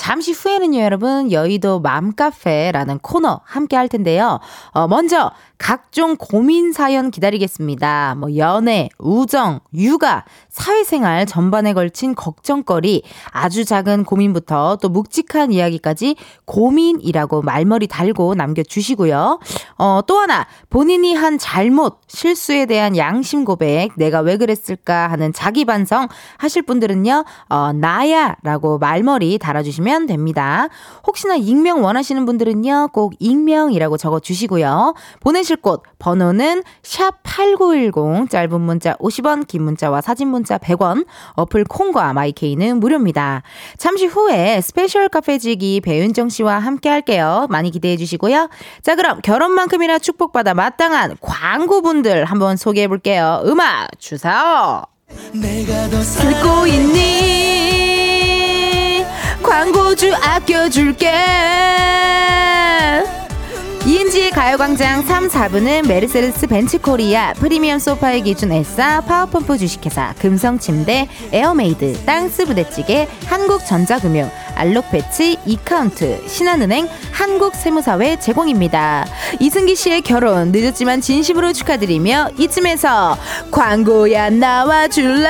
잠시 후에는요, 여러분, 여의도 맘카페라는 코너 함께 할 텐데요. 어, 먼저, 각종 고민 사연 기다리겠습니다. 뭐, 연애, 우정, 육아, 사회생활 전반에 걸친 걱정거리, 아주 작은 고민부터 또 묵직한 이야기까지 고민이라고 말머리 달고 남겨주시고요. 어, 또 하나, 본인이 한 잘못, 실수에 대한 양심 고백, 내가 왜 그랬을까 하는 자기 반성 하실 분들은요, 어, 나야 라고 말머리 달아주시면 됩니다. 혹시나 익명 원하시는 분들은요, 꼭 익명이라고 적어주시고요. 보내실 곳, 번호는 샵8910, 짧은 문자 50원, 긴 문자와 사진 문자 100원, 어플 콩과 마이케이는 무료입니다. 잠시 후에 special 카페지기 배윤정 씨와 함께 할게요. 많이 기대해 주시고요. 자, 그럼 결혼만큼이나 축복받아 마땅한 광고분들 한번 소개해 볼게요. 음악 주세요. 내가 더 듣고 있니? 광고주 아껴줄게. 이은지의 가요광장 3, 4부는 메르세데스 벤츠코리아, 프리미엄 소파의 기준 에싸, 파워펌프 주식회사, 금성침대, 에어메이드, 땅스 부대찌개, 한국전자금융, 알록패치, 이카운트, 신한은행, 한국세무사회 제공입니다. 이승기 씨의 결혼 늦었지만 진심으로 축하드리며 이쯤에서 광고야 나와줄래?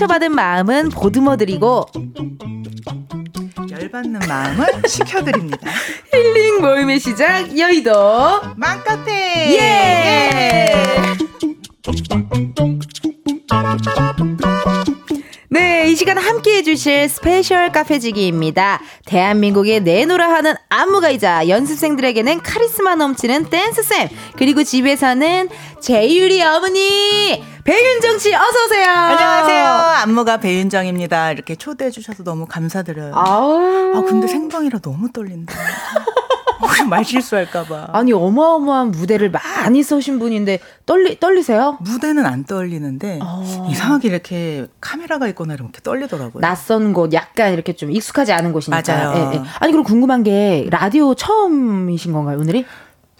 상처받은 마음은 보듬어드리고 열받는 마음을 식혀드립니다. 힐링 모임의 시작 여의도 맘카페! 예! 네, 이 시간 함께 해주실 special 카페지기입니다. 대한민국에 내노라 하는 안무가이자 연습생들에게는 카리스마 넘치는 댄스쌤, 그리고 집에서는 제유리 어머니, 배윤정 씨 어서 오세요. 안녕하세요. 안무가 배윤정입니다. 이렇게 초대해 주셔서 너무 감사드려요. 아, 아우. 근데 생방이라 너무 떨린다. 혹시 말 실수할까봐. 아니, 어마어마한 무대를 많이 써신 분인데, 떨리, 떨리세요? 무대는 안 떨리는데 어. 이상하게 이렇게 카메라가 있거나 이렇게 떨리더라고요. 낯선 곳, 약간 이렇게 좀 익숙하지 않은 곳이니까. 맞아요. 예, 예. 아니, 그리고 궁금한 게, 라디오 처음이신 건가요, 오늘이?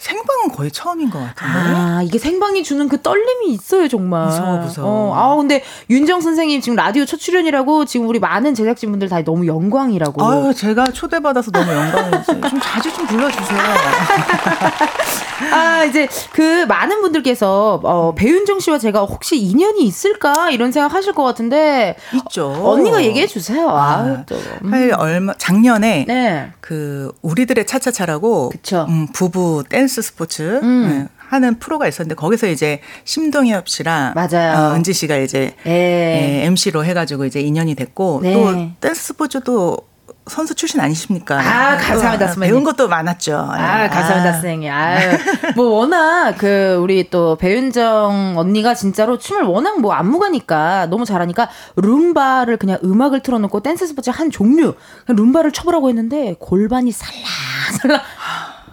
생방은 거의 처음인 것 같은데. 아, 이게 생방이 주는 그 떨림이 있어요, 정말. 무서워, 무서워. 어, 아, 근데 윤정 선생님 지금 라디오 첫 출연이라고 지금 우리 많은 제작진분들 다 너무 영광이라고. 아유, 제가 초대받아서 너무 영광이지. 좀 자주 좀 불러주세요. 아, 이제 그 많은 분들께서 어, 배윤정 씨와 제가 혹시 인연이 있을까 이런 생각 하실 것 같은데 있죠. 언니가 얘기해 주세요. 아, 또. 음. 할 얼마 작년에 네. 그 우리들의 차차차라고 그쵸. 음, 부부 댄스 스포츠 음. 네, 하는 프로가 있었는데 거기서 이제 신동엽 씨랑 맞아요. 어, 은지 씨가 이제 예. 예, MC로 해가지고 이제 인연이 됐고 네. 또 댄스 스포츠도 선수 출신 아니십니까? 아, 감사합니다, 또 선배님. 배운 것도 많았죠. 아, 예. 감사합니다, 아. 선생님. 아유, 뭐, 워낙, 그, 우리 또, 배윤정 언니가 진짜로 춤을 워낙 뭐, 안무가니까, 너무 잘하니까, 룸바를 그냥 음악을 틀어놓고, 댄스 스포츠 한 종류, 룸바를 쳐보라고 했는데, 골반이 살랑살랑,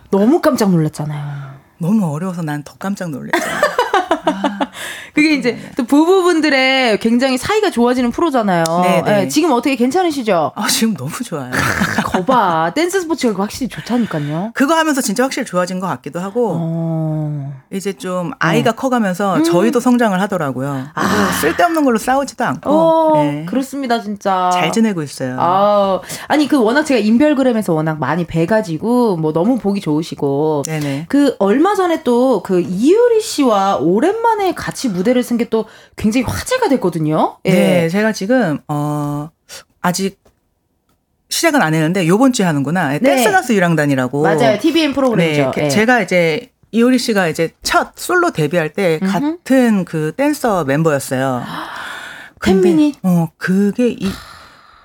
너무 깜짝 놀랐잖아요. 너무 어려워서 난 더 깜짝 놀랐죠. 그게 이제, 또 부부분들의 굉장히 사이가 좋아지는 프로잖아요. 네, 네. 예, 지금 어떻게 괜찮으시죠? 아, 지금 너무 좋아요. 거봐. 댄스 스포츠가 확실히 좋다니까요. 그거 하면서 진짜 확실히 좋아진 것 같기도 하고 어. 이제 좀 아이가 네. 커가면서 저희도 성장을 하더라고요. 그래서 쓸데없는 걸로 싸우지도 않고 아. 어, 네. 그렇습니다, 진짜. 잘 지내고 있어요. 아, 아니 그 워낙 제가 인별그램에서 워낙 많이 뵈가지고 뭐 너무 보기 좋으시고 네네. 그 얼마 전에 또 그 이효리 씨와 오랜 만에 같이 무대를 쓴 게 또 굉장히 화제가 됐거든요. 예. 네, 제가 지금 어 아직 시작은 안 했는데 요번 주에 하는구나. 네. 댄스 가수 유랑단이라고. 맞아요. TVN 프로그램이죠. 네, 예. 제가 이제 이효리 씨가 이제 첫 솔로 데뷔할 때 음흠. 같은 그 댄서 멤버였어요. 팬미니? 어, 그게 이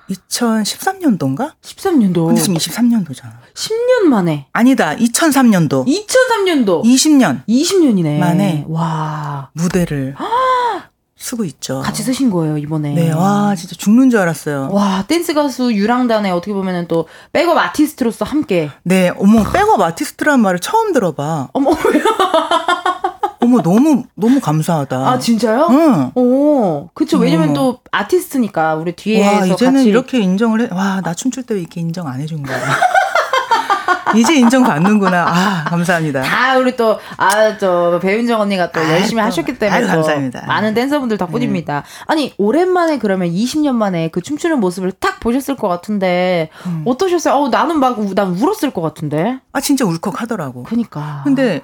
2013년도인가? 13년도. 근데 지금 23년도잖아. 10년 만에. 아니다. 2003년도. 2003년도. 20년 20년이네. 만에. 와. 무대를 쓰고 있죠. 같이 쓰신 거예요, 이번에. 네, 와, 진짜 죽는 줄 알았어요. 와, 댄스 가수 유랑단에 어떻게 보면은 또 백업 아티스트로서 함께. 네, 어머, 백업 아티스트라는 말을 처음 들어 봐. 어머, 왜요? 어머, 너무, 너무 감사하다. 아, 진짜요? 응. 오, 그쵸. 왜냐면 어머. 또 아티스트니까 우리 뒤에서 와, 이제는 같이 이렇게 인정을 해. 와, 나 춤출 때 왜 이렇게 인정 안 해준 거야. 이제 인정받는구나. 아, 감사합니다. 다 우리 또, 아, 저, 배윤정 언니가 또 아이, 열심히 또. 하셨기 때문에. 아유, 또 감사합니다. 많은 댄서분들 덕분입니다. 아니, 오랜만에 그러면 20년 만에 그 춤추는 모습을 딱 보셨을 것 같은데, 음. 어떠셨어요? 어, 나는 막, 우- 난 울었을 것 같은데. 아, 진짜 울컥 하더라고. 그니까. 근데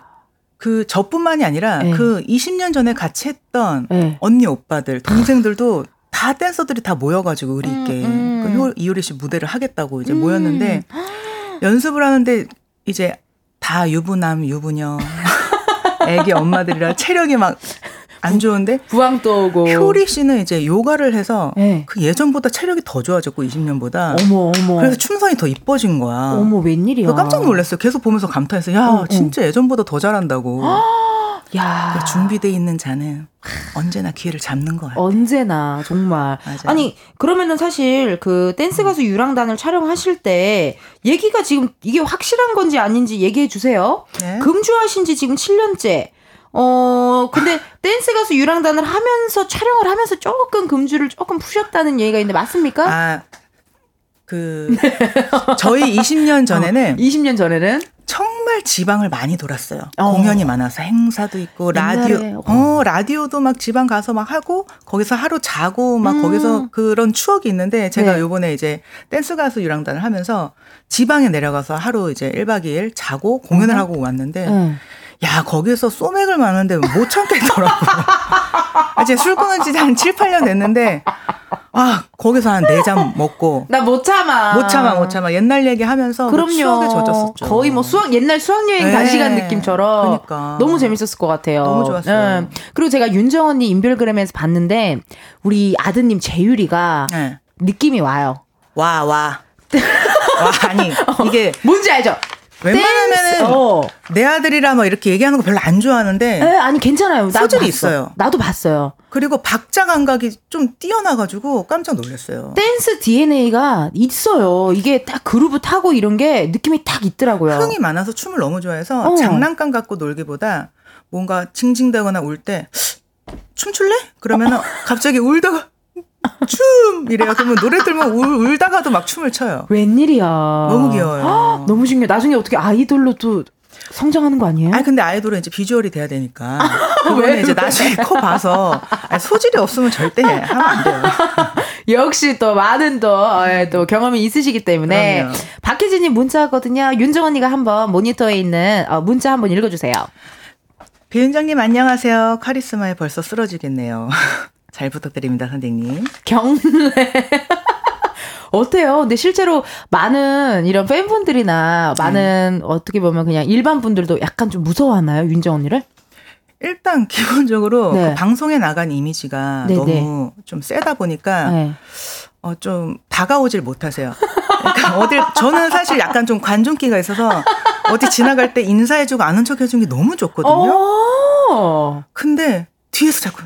그 저뿐만이 아니라 네. 그 20년 전에 같이 했던 네. 언니 오빠들 동생들도 다 댄서들이 다 모여가지고 의리 있게 음, 음. 그 효- 이효리 씨 무대를 하겠다고 이제 음. 모였는데 연습을 하는데 이제 다 유부남 유부녀 애기 엄마들이라 체력이 막 안 좋은데 부항도 오고. 효리 씨는 이제 요가를 해서 네. 그 예전보다 체력이 더 좋아졌고 20년보다 어머, 어머. 그래서 춤선이 더 이뻐진 거야. 어머, 웬일이야. 깜짝 놀랐어요. 계속 보면서 감탄했어요. 야, 어, 어. 진짜 예전보다 더 잘한다고. 야. 그 준비돼 있는 자는 언제나 기회를 잡는 거야. 언제나 정말 맞아요. 아니 그러면은 사실 그 댄스 가수 유랑단을 촬영하실 때 얘기가 지금 이게 확실한 건지 아닌지 얘기해 주세요. 네. 금주하신 지 지금 7년째. 어 근데 댄스 가수 유랑단을 하면서 촬영을 하면서 조금 금주를 조금 푸셨다는 얘기가 있는데 맞습니까? 아, 그 저희 20년 전에는 20년 전에는 정말 지방을 많이 돌았어요. 어. 공연이 많아서 행사도 있고 옛날에, 라디오 어 라디오도 막 지방 가서 막 하고 거기서 하루 자고 막 음. 거기서 그런 추억이 있는데 제가 네. 요번에 이제 댄스 가수 유랑단을 하면서 지방에 내려가서 하루 이제 1박 2일 자고 공연을 음. 하고 왔는데 응. 야, 거기서 소맥을 마는데 못 참겠더라고요. 아, 이제 술 끊은 지 한 7, 8년 됐는데, 아, 거기서 한 4잔 먹고, 나 못 참아. 못 참아, 못 참아. 옛날 얘기 하면서 그럼요. 추억에 젖었었죠. 거의 뭐 수학 옛날 수학여행 네. 다시 간 느낌처럼 그러니까. 너무 재밌었을 것 같아요. 너무 좋았어요. 그리고 제가 윤정 언니 인별그램에서 봤는데 우리 아드님 재율이가 네. 느낌이 와요. 와, 와. 와, 아니, 이게 뭔지 알죠? 웬만하면은 어. 내 아들이라 뭐 이렇게 얘기하는 거 별로 안 좋아하는데, 에, 아니 괜찮아요. 소질이. 있어요. 나도 봤어요. 그리고 박자 감각이 좀 뛰어나가지고 깜짝 놀랐어요. 댄스 DNA가 있어요. 이게 딱 그루브 타고 이런 게 느낌이 딱 있더라고요. 흥이 많아서 춤을 너무 좋아해서 어. 장난감 갖고 놀기보다 뭔가 징징대거나 울 때 춤출래? 그러면 은 갑자기 울다가 춤 이래요. 그러면 노래 들면 울, 울다가도 막 춤을 춰요. 웬일이야. 너무 귀여워요. 헉, 너무 신기해. 나중에 어떻게 아이돌로 또 성장하는 거 아니에요? 아니 근데 아이돌은 이제 비주얼이 돼야 되니까 그거는 이제 나중에 커 봐서 아니, 소질이 없으면 절대 하면 안 돼요. 역시 또 많은 또, 어, 예, 또 경험이 있으시기 때문에 그럼요. 박혜진님 문자거든요. 윤정 언니가 한번 모니터에 있는 어, 문자 한번 읽어주세요. 비윤정님 안녕하세요. 카리스마에 벌써 쓰러지겠네요. 잘 부탁드립니다, 선생님. 경례. 어때요? 근데 실제로 많은 이런 팬분들이나 많은 어떻게 보면 그냥 일반 분들도 약간 좀 무서워하나요? 윤정 언니를? 일단 기본적으로 네. 그 방송에 나간 이미지가 네, 너무 좀 세다 보니까 네. 어, 좀 다가오질 못하세요. 그러니까 어딜 저는 사실 약간 좀 관종기가 있어서 어디 지나갈 때 인사해주고 아는 척해주는 게 너무 좋거든요. 어. 근데 뒤에서 자꾸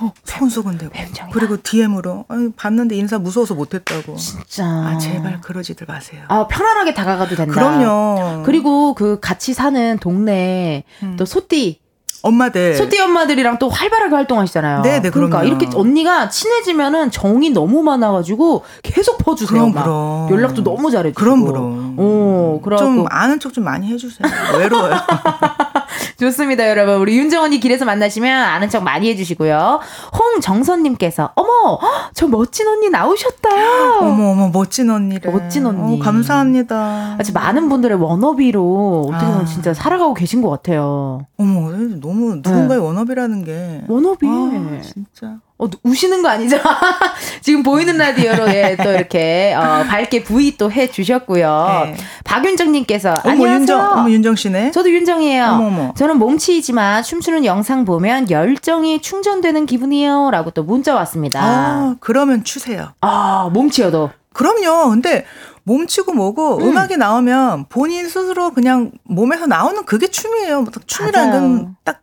막 소근소근대고 뱀장이다. 그리고 DM으로 아니, 봤는데 인사 무서워서 못했다고. 진짜. 아 제발 그러지들 마세요. 아, 편안하게 다가가도 된다. 그럼요. 그리고 그 같이 사는 동네에 음. 또 소띠 엄마들 소띠 엄마들이랑 또 활발하게 활동하시잖아요. 네, 네, 그러니까 그럼요. 이렇게 언니가 친해지면은 정이 너무 많아가지고 계속 퍼주세요. 그럼 막. 그럼 연락도 너무 잘해주고. 그럼 그럼. 오, 그래갖고 좀 아는 척 좀 많이 해주세요. 외로워요. 좋습니다, 여러분. 우리 윤정 언니 길에서 만나시면 아는 척 많이 해주시고요. 홍정선님께서 어머, 헉, 저 멋진 언니 나오셨다. 어머 어머 멋진 언니를. 멋진 언니. 어, 감사합니다. 아, 진짜 많은 분들의 워너비로 어떻게 보면 아. 진짜 살아가고 계신 것 같아요. 어머 너무 누군가의 워너비라는 게. 워너비. 아, 진짜. 어, 우시는 거 아니죠? 지금 보이는 라디오로 예, 또 이렇게 어, 밝게 부위 또 해 주셨고요. 네. 박윤정님께서 어머 안녕하세요. 윤정 어머 윤정 씨네. 저도 윤정이에요. 어머, 어머. 저는 몸치이지만 춤추는 영상 보면 열정이 충전되는 기분이에요. 라고 또 문자 왔습니다. 아 그러면 추세요. 아, 몸치여도. 그럼요. 근데 몸치고 뭐고 음. 악이 나오면 본인 스스로 그냥 몸에서 나오는 그게 춤이에요. 뭐 춤이라는. 건 딱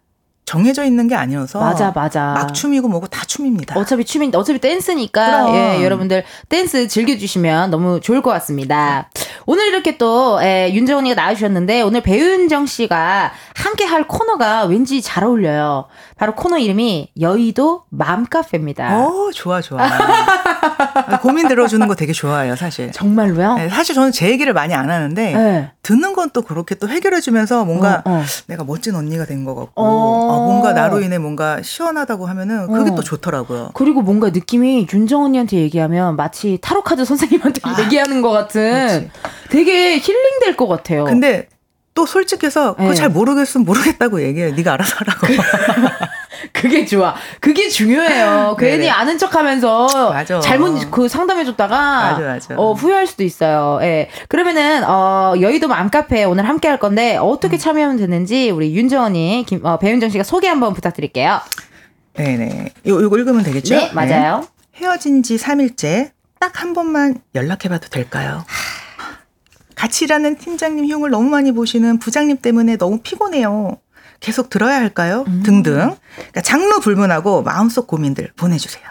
정해져 있는 게 아니어서 맞아, 맞아. 막 춤이고 뭐고 다 춤입니다. 어차피 춤인 어차피 댄스니까 그럼. 예, 여러분들 댄스 즐겨주시면 너무 좋을 것 같습니다. 오늘 이렇게 또 예, 윤정 언니가 나와주셨는데 오늘 배윤정 씨가 함께 할 코너가 왠지 잘 어울려요. 바로 코너 이름이 여의도 맘카페입니다. 어 좋아 좋아. 고민 들어주는 거 되게 좋아해요 사실. 정말로요? 네, 사실 저는 제 얘기를 많이 안 하는데 네. 듣는 건 또 그렇게 또 해결해주면서 뭔가 어, 어. 내가 멋진 언니가 된 것 같고 어. 아, 뭔가 나로 인해 뭔가 시원하다고 하면은 그게 어. 또 좋더라고요. 그리고 뭔가 느낌이 윤정 언니한테 얘기하면 마치 타로 카드 선생님한테 얘기하는 것 같은 되게 힐링될 것 같아요. 근데 또 솔직해서 그거 네. 잘 모르겠으면 모르겠다고 얘기해. 네가 알아서 하라고. 그게 좋아. 그게 중요해요. 괜히 네네. 아는 척 하면서 맞아. 잘못 그 상담해줬다가 맞아, 맞아. 어, 후회할 수도 있어요. 예. 그러면은, 어, 여의도 맘카페 오늘 함께 할 건데 음. 어떻게 참여하면 되는지 우리 윤정언니, 김, 어, 배윤정 씨가 소개 한번 부탁드릴게요. 네네. 요, 요거 읽으면 되겠죠? 네, 맞아요. 헤어진 지 3일째 딱 한 번만 연락해봐도 될까요? 같이 일하는 팀장님 흉을 너무 많이 보시는 부장님 때문에 너무 피곤해요. 계속 들어야 할까요? 음. 등등. 그러니까 장르 불문하고 마음속 고민들 보내주세요.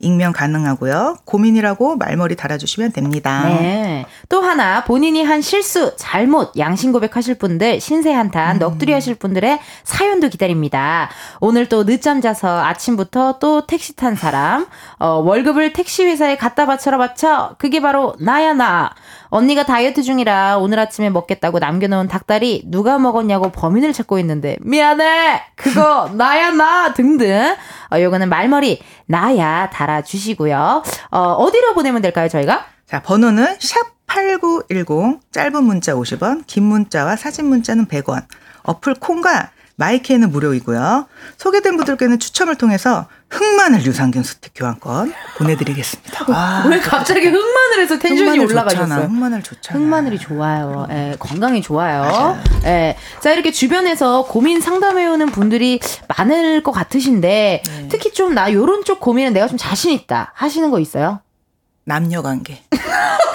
익명 가능하고요. 고민이라고 말머리 달아주시면 됩니다. 네. 또 하나, 본인이 한 실수, 잘못, 양심 고백하실 분들, 신세 음. 한탄, 넋두리 하실 분들의 사연도 기다립니다. 오늘 또 늦잠 자서 아침부터 또 택시 탄 사람, 어, 월급을 택시 회사에 갖다 바쳐라 바쳐. 그게 바로 나야, 나. 언니가 다이어트 중이라 오늘 아침에 먹겠다고 남겨놓은 닭다리 누가 먹었냐고 범인을 찾고 있는데, 미안해! 그거 나야, 나! 등등. 어, 요거는 말머리, 나야, 달아주시고요. 어, 어디로 보내면 될까요, 저희가? 자, 번호는 샵 8910, 짧은 문자 50원, 긴 문자와 사진 문자는 100원, 어플 콩과 마이크에는 무료이고요. 소개된 분들께는 추첨을 통해서 흑마늘 유산균 스틱 교환권 보내드리겠습니다. 와, 왜 갑자기 흑마늘에서 텐션이 흑마늘 좋잖아. 올라가셨어요? 흑마늘 좋잖아. 흑마늘이 좋아요. 예, 건강이 좋아요. 맞아요. 예. 자, 이렇게 주변에서 고민 상담해오는 분들이 많을 것 같으신데, 네. 특히 좀 나 요런 쪽 고민은 내가 좀 자신 있다 하시는 거 있어요? 남녀 관계.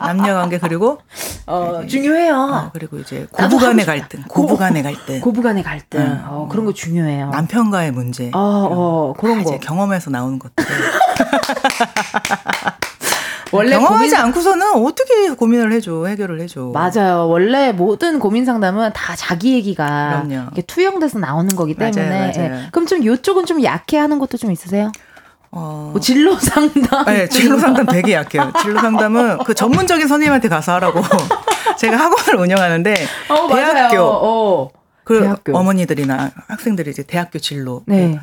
남녀 관계 그리고 어, 중요해요. 아, 그리고 이제 고부간의. 갈등, 고부간의 갈등, 고부간의 갈등. 음. 어, 그런 거 중요해요. 남편과의 문제. 어, 어, 그런 거. 경험에서 나오는 것들. 원래 경험하지 고민- 않고서는 어떻게 고민을 해줘, 해결을 해줘. 맞아요. 원래 모든 고민 상담은 다 자기 얘기가 투영돼서 나오는 거기 맞아요, 때문에. 맞아요. 예. 그럼 좀 요쪽은 좀 약해하는 것도 좀 있으세요? 어, 뭐 진로 상담. 네, 진로 상담 되게 약해요. 진로 상담은 그 전문적인 선생님한테 가서 하라고 제가 학원을 운영하는데 어. 대학교 어. 그 대학교. 어머니들이나 학생들이 이제 대학교 진로 네.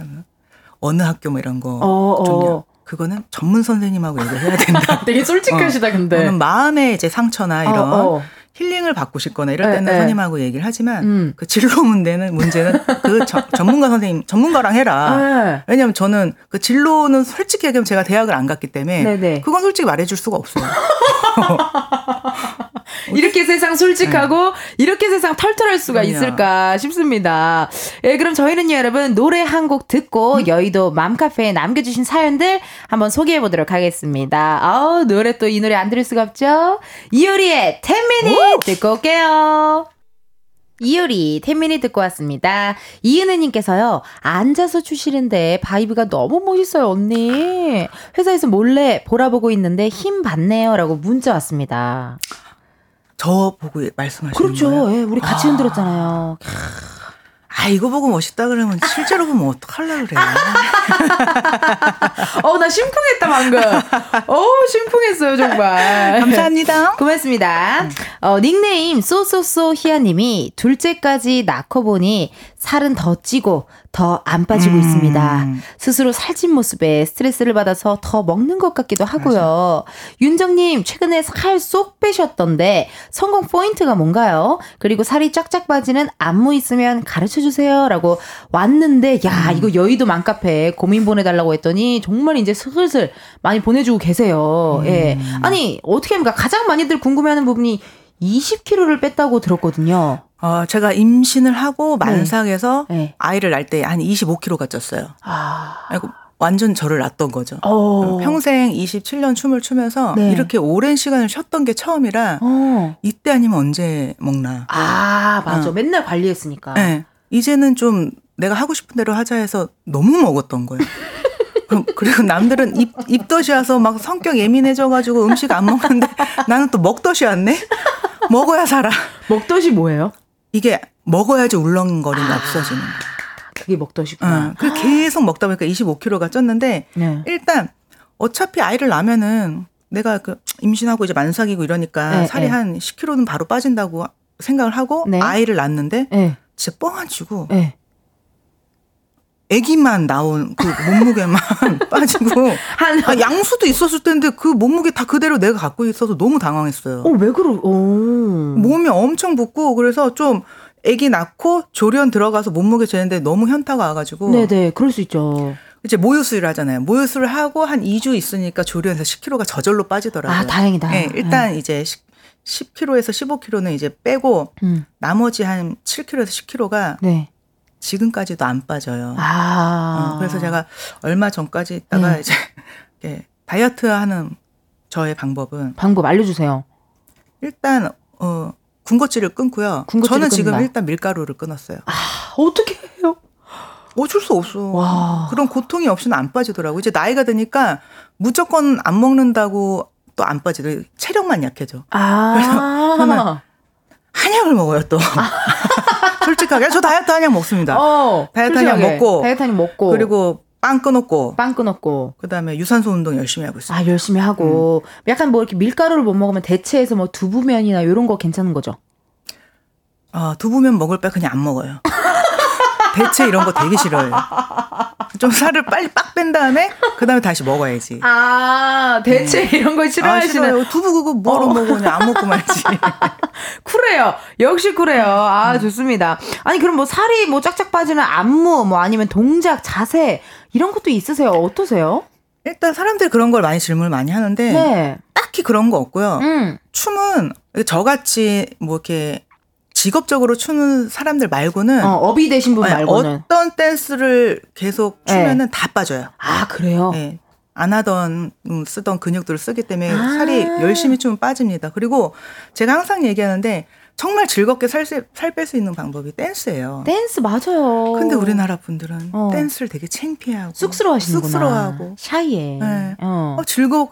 어느 학교 뭐 이런 거 어, 좋냐. 어. 그거는 전문 선생님하고 얘기를 해야 된다. 되게 솔직하시다, 근데. 저는 마음의 이제 상처나 이런 어, 어. 힐링을 받고 싶거나 이럴 네, 때는 네. 선생님하고 얘기를 하지만 음. 그 진로 문제는 문제는 그 저- 전문가 선생님 전문가랑 해라. 네. 왜냐면 저는 그 진로는 솔직히 얘기하면 제가 대학을 안 갔기 때문에 네네. 그건 솔직히 말해줄 수가 없어요. 이렇게 세상 솔직하고 이렇게 세상 털털할 수가 네. 그럼요. 있을까 싶습니다. 예, 그럼 저희는요, 여러분, 노래 한 곡 듣고 음. 여의도 맘카페에 남겨주신 사연들 한번 소개해 보도록 하겠습니다. 아우, 노래 또 이 노래 안 들을 수가 없죠? 이효리의 10 Minutes 듣고 올게요. 이효리 10 Minutes 듣고 왔습니다. 이은혜님께서요, 앉아서 추시는데 vibe가 너무 멋있어요, 언니. 회사에서 몰래 보라보고 있는데 힘 받네요. 라고 문자 왔습니다. 저 보고 말씀하시는 그렇죠. 거예요? 예, 우리 같이 흔들었잖아요. 아 이거 보고 멋있다 그러면 실제로 보면 어떡하려 그래. 어, 나 심쿵했다, 방금. 어, 심쿵했어요, 정말. 감사합니다. 고맙습니다. 어, 닉네임 쏘쏘쏘 희아님이 둘째까지 낳고 보니 살은 더 찌고 더 안 빠지고 음. 있습니다. 스스로 살찐 모습에 스트레스를 받아서 더 먹는 것 같기도 하고요. 윤정님 최근에 살 쏙 빼셨던데 성공 포인트가 뭔가요? 그리고 살이 쫙쫙 빠지는 안무 있으면 가르쳐 주세요 라고 왔는데 야 음. 이거 여의도 맘카페 고민 보내달라고 했더니 정말 이제 슬슬 많이 보내주고 계세요. 음. 예. 아니 어떻게 합니까? 가장 많이들 궁금해하는 부분이 20kg를 뺐다고 들었거든요. 어, 제가 임신을 하고 만삭에서 네. 아이를 낳을 때 한 25kg가 쪘어요. 아, 아이고, 완전 저를 낳던 거죠. 어, 평생 27년 춤을 추면서 네. 이렇게 오랜 시간을 쉬었던 게 처음이라 어. 이때 아니면 언제 먹나. 아 맞아. 어. 맨날 관리했으니까. 네. 이제는 좀 내가 하고 싶은 대로 하자 해서 너무 먹었던 거예요. 그럼- 그리고 남들은 입, 입덧이 와서 막 성격 예민해져가지고 음식 안 먹는데 나는 또 먹덧이 왔네? 먹어야 살아. 먹덧이 뭐예요? 이게 먹어야지 울렁거림이 없어지는 거예요. 그게 먹덧이구나. 응. 그 계속 먹다 보니까 25kg가 쪘는데 네. 일단 어차피 아이를 낳으면은 내가 그 임신하고 이제 만삭이고 이러니까 네, 살이 네. 한 10kg는 바로 빠진다고 생각을 하고 네. 아이를 낳는데 네. 진짜 뻥아치고 네. 아기만 나온 그 몸무게만 빠지고 한, 아, 양수도 있었을 텐데 그 몸무게 다 그대로 내가 갖고 있어서 너무 당황했어요. 어, 왜 그러, 오. 몸이 엄청 붓고 그래서 좀 아기 낳고 조련 들어가서 몸무게 재는데 너무 현타가 와가지고 네네, 그럴 수 있죠. 이제 모유수유를 하잖아요. 모유수유를 하고 한 2주 있으니까 조련에서 10kg가 저절로 빠지더라고요. 아, 다행이다. 네, 일단 이제 10, 10kg에서 15kg는 이제 빼고 음, 나머지 한 7kg에서 10kg가 네. 지금까지도 안 빠져요. 아. 어, 그래서 제가 얼마 전까지 있다가 네. 이제 다이어트 하는 저의 방법은 방법 알려주세요. 일단 어 군것질을 끊고요. 군것질을 저는 지금 끊는다. 일단 밀가루를 끊었어요. 아, 어떻게 해요? 어쩔 수 없어. 와. 그런 고통이 없이는 안 빠지더라고. 이제 나이가 드니까 무조건 안 먹는다고 또 안 빠지더라고. 체력만 약해져. 아. 저는 한약을 먹어요 또. 솔직하게 저 다이어트 한약 먹습니다. 어. 다이어트 한약. 먹고. 다이어트 한약 먹고. 그리고 빵 끊었고 빵 끊었고. 그다음에 유산소 운동 열심히 하고 있어요. 아, 열심히 하고. 약간 뭐 이렇게 밀가루를 못 먹으면 대체해서 뭐 두부면이나 이런 거 괜찮은 거죠? 아, 두부면 먹을 바 그냥 안 먹어요. 대체 이런 거 되게 싫어요. 좀 살을 빨리 빡 뺀 다음에 그다음에 다시 먹어야지. 아, 대체 이런 걸 아, 싫어하시는. 싫어요. 두부 그거 뭐로 어. 먹어 그냥 안 먹고 말지. 쿨해요. 역시 쿨해요. 아, 좋습니다. 아니, 그럼 뭐 살이 뭐 쫙쫙 빠지는 안무, 뭐 아니면 동작, 자세, 이런 것도 있으세요? 어떠세요? 일단 사람들이 그런 걸 많이 질문을 많이 하는데 네. 딱히 그런 거 없고요. 음. 춤은 저같이 뭐 이렇게 직업적으로 추는 사람들 말고는 어, 업이 되신 분 아니, 말고는. 어떤 댄스를 계속 추면은 다 빠져요. 아, 그래요? 예. 안 하던 음, 쓰던 근육들을 쓰기 때문에 아. 살이 열심히 추면 빠집니다. 그리고 제가 항상 얘기하는데 정말 즐겁게 살뺄수 있는 방법이 댄스예요. 댄스 맞아요. 근데 우리나라 분들은 어. 댄스를 되게 창피하고 쑥스러워하시는구나. 쑥스러워하고 shy해. 네. 어. 어, 즐거워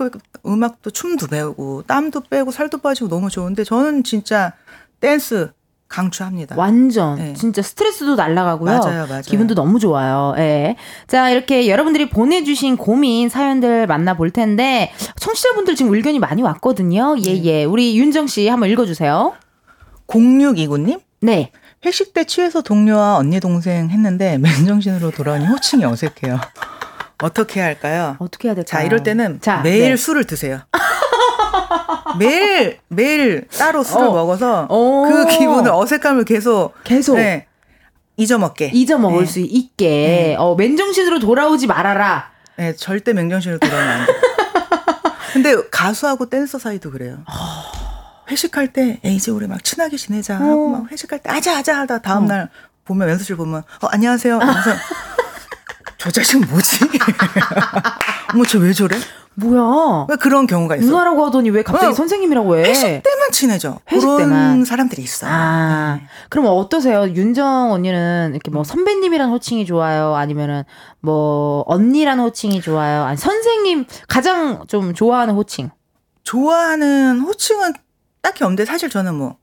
음악도 춤도 배우고 땀도 빼고 살도 빠지고 너무 좋은데 저는 진짜 댄스 강추합니다. 완전 네. 진짜 스트레스도 날라가고요. 맞아요, 맞아요. 기분도 너무 좋아요. 예. 자, 이렇게 여러분들이 보내주신 고민 사연들 만나볼 텐데 청취자분들 지금 의견이 많이 왔거든요. 예, 네. 예. 우리 윤정 씨 한번 읽어주세요. 0629님? 네. 회식 때 취해서 동료와 언니 동생 했는데 맨정신으로 돌아오니 호칭이 어색해요. 어떻게 해야 할까요? 어떻게 해야 될까요? 자, 이럴 때는 자, 매일 네. 술을 드세요. 매일 매일 따로 술을 어. 먹어서 오. 그 기분을 어색함을 계속 계속 네, 잊어먹게. 잊어먹을 네. 수 있게 네. 어, 맨정신으로 돌아오지 말아라. 네, 절대 맹정신으로 돌아오면 안 돼. 근데 가수하고 댄서 사이도 그래요. 회식할 때 에이, 이제 우리 막 친하게 지내자 하고 막 회식할 때 아자 아자 하다 다음 날 보면 연습실 보면 어 안녕하세요. 저 자식 뭐지? 어머 저왜 저래? 뭐야? 왜 그런 경우가 있어? 누나라고 하더니 왜 갑자기 어. 선생님이라고 해? 회식 때만 친해져. 회식 그런 때만. 사람들이 있어. 아, 그럼 어떠세요? 윤정 언니는 이렇게 뭐 선배님이란 호칭이 좋아요? 아니면은 뭐 언니란 호칭이 좋아요? 아니 선생님 가장 좀 좋아하는 호칭? 좋아하는 호칭은 딱히 없는데 사실 저는 뭐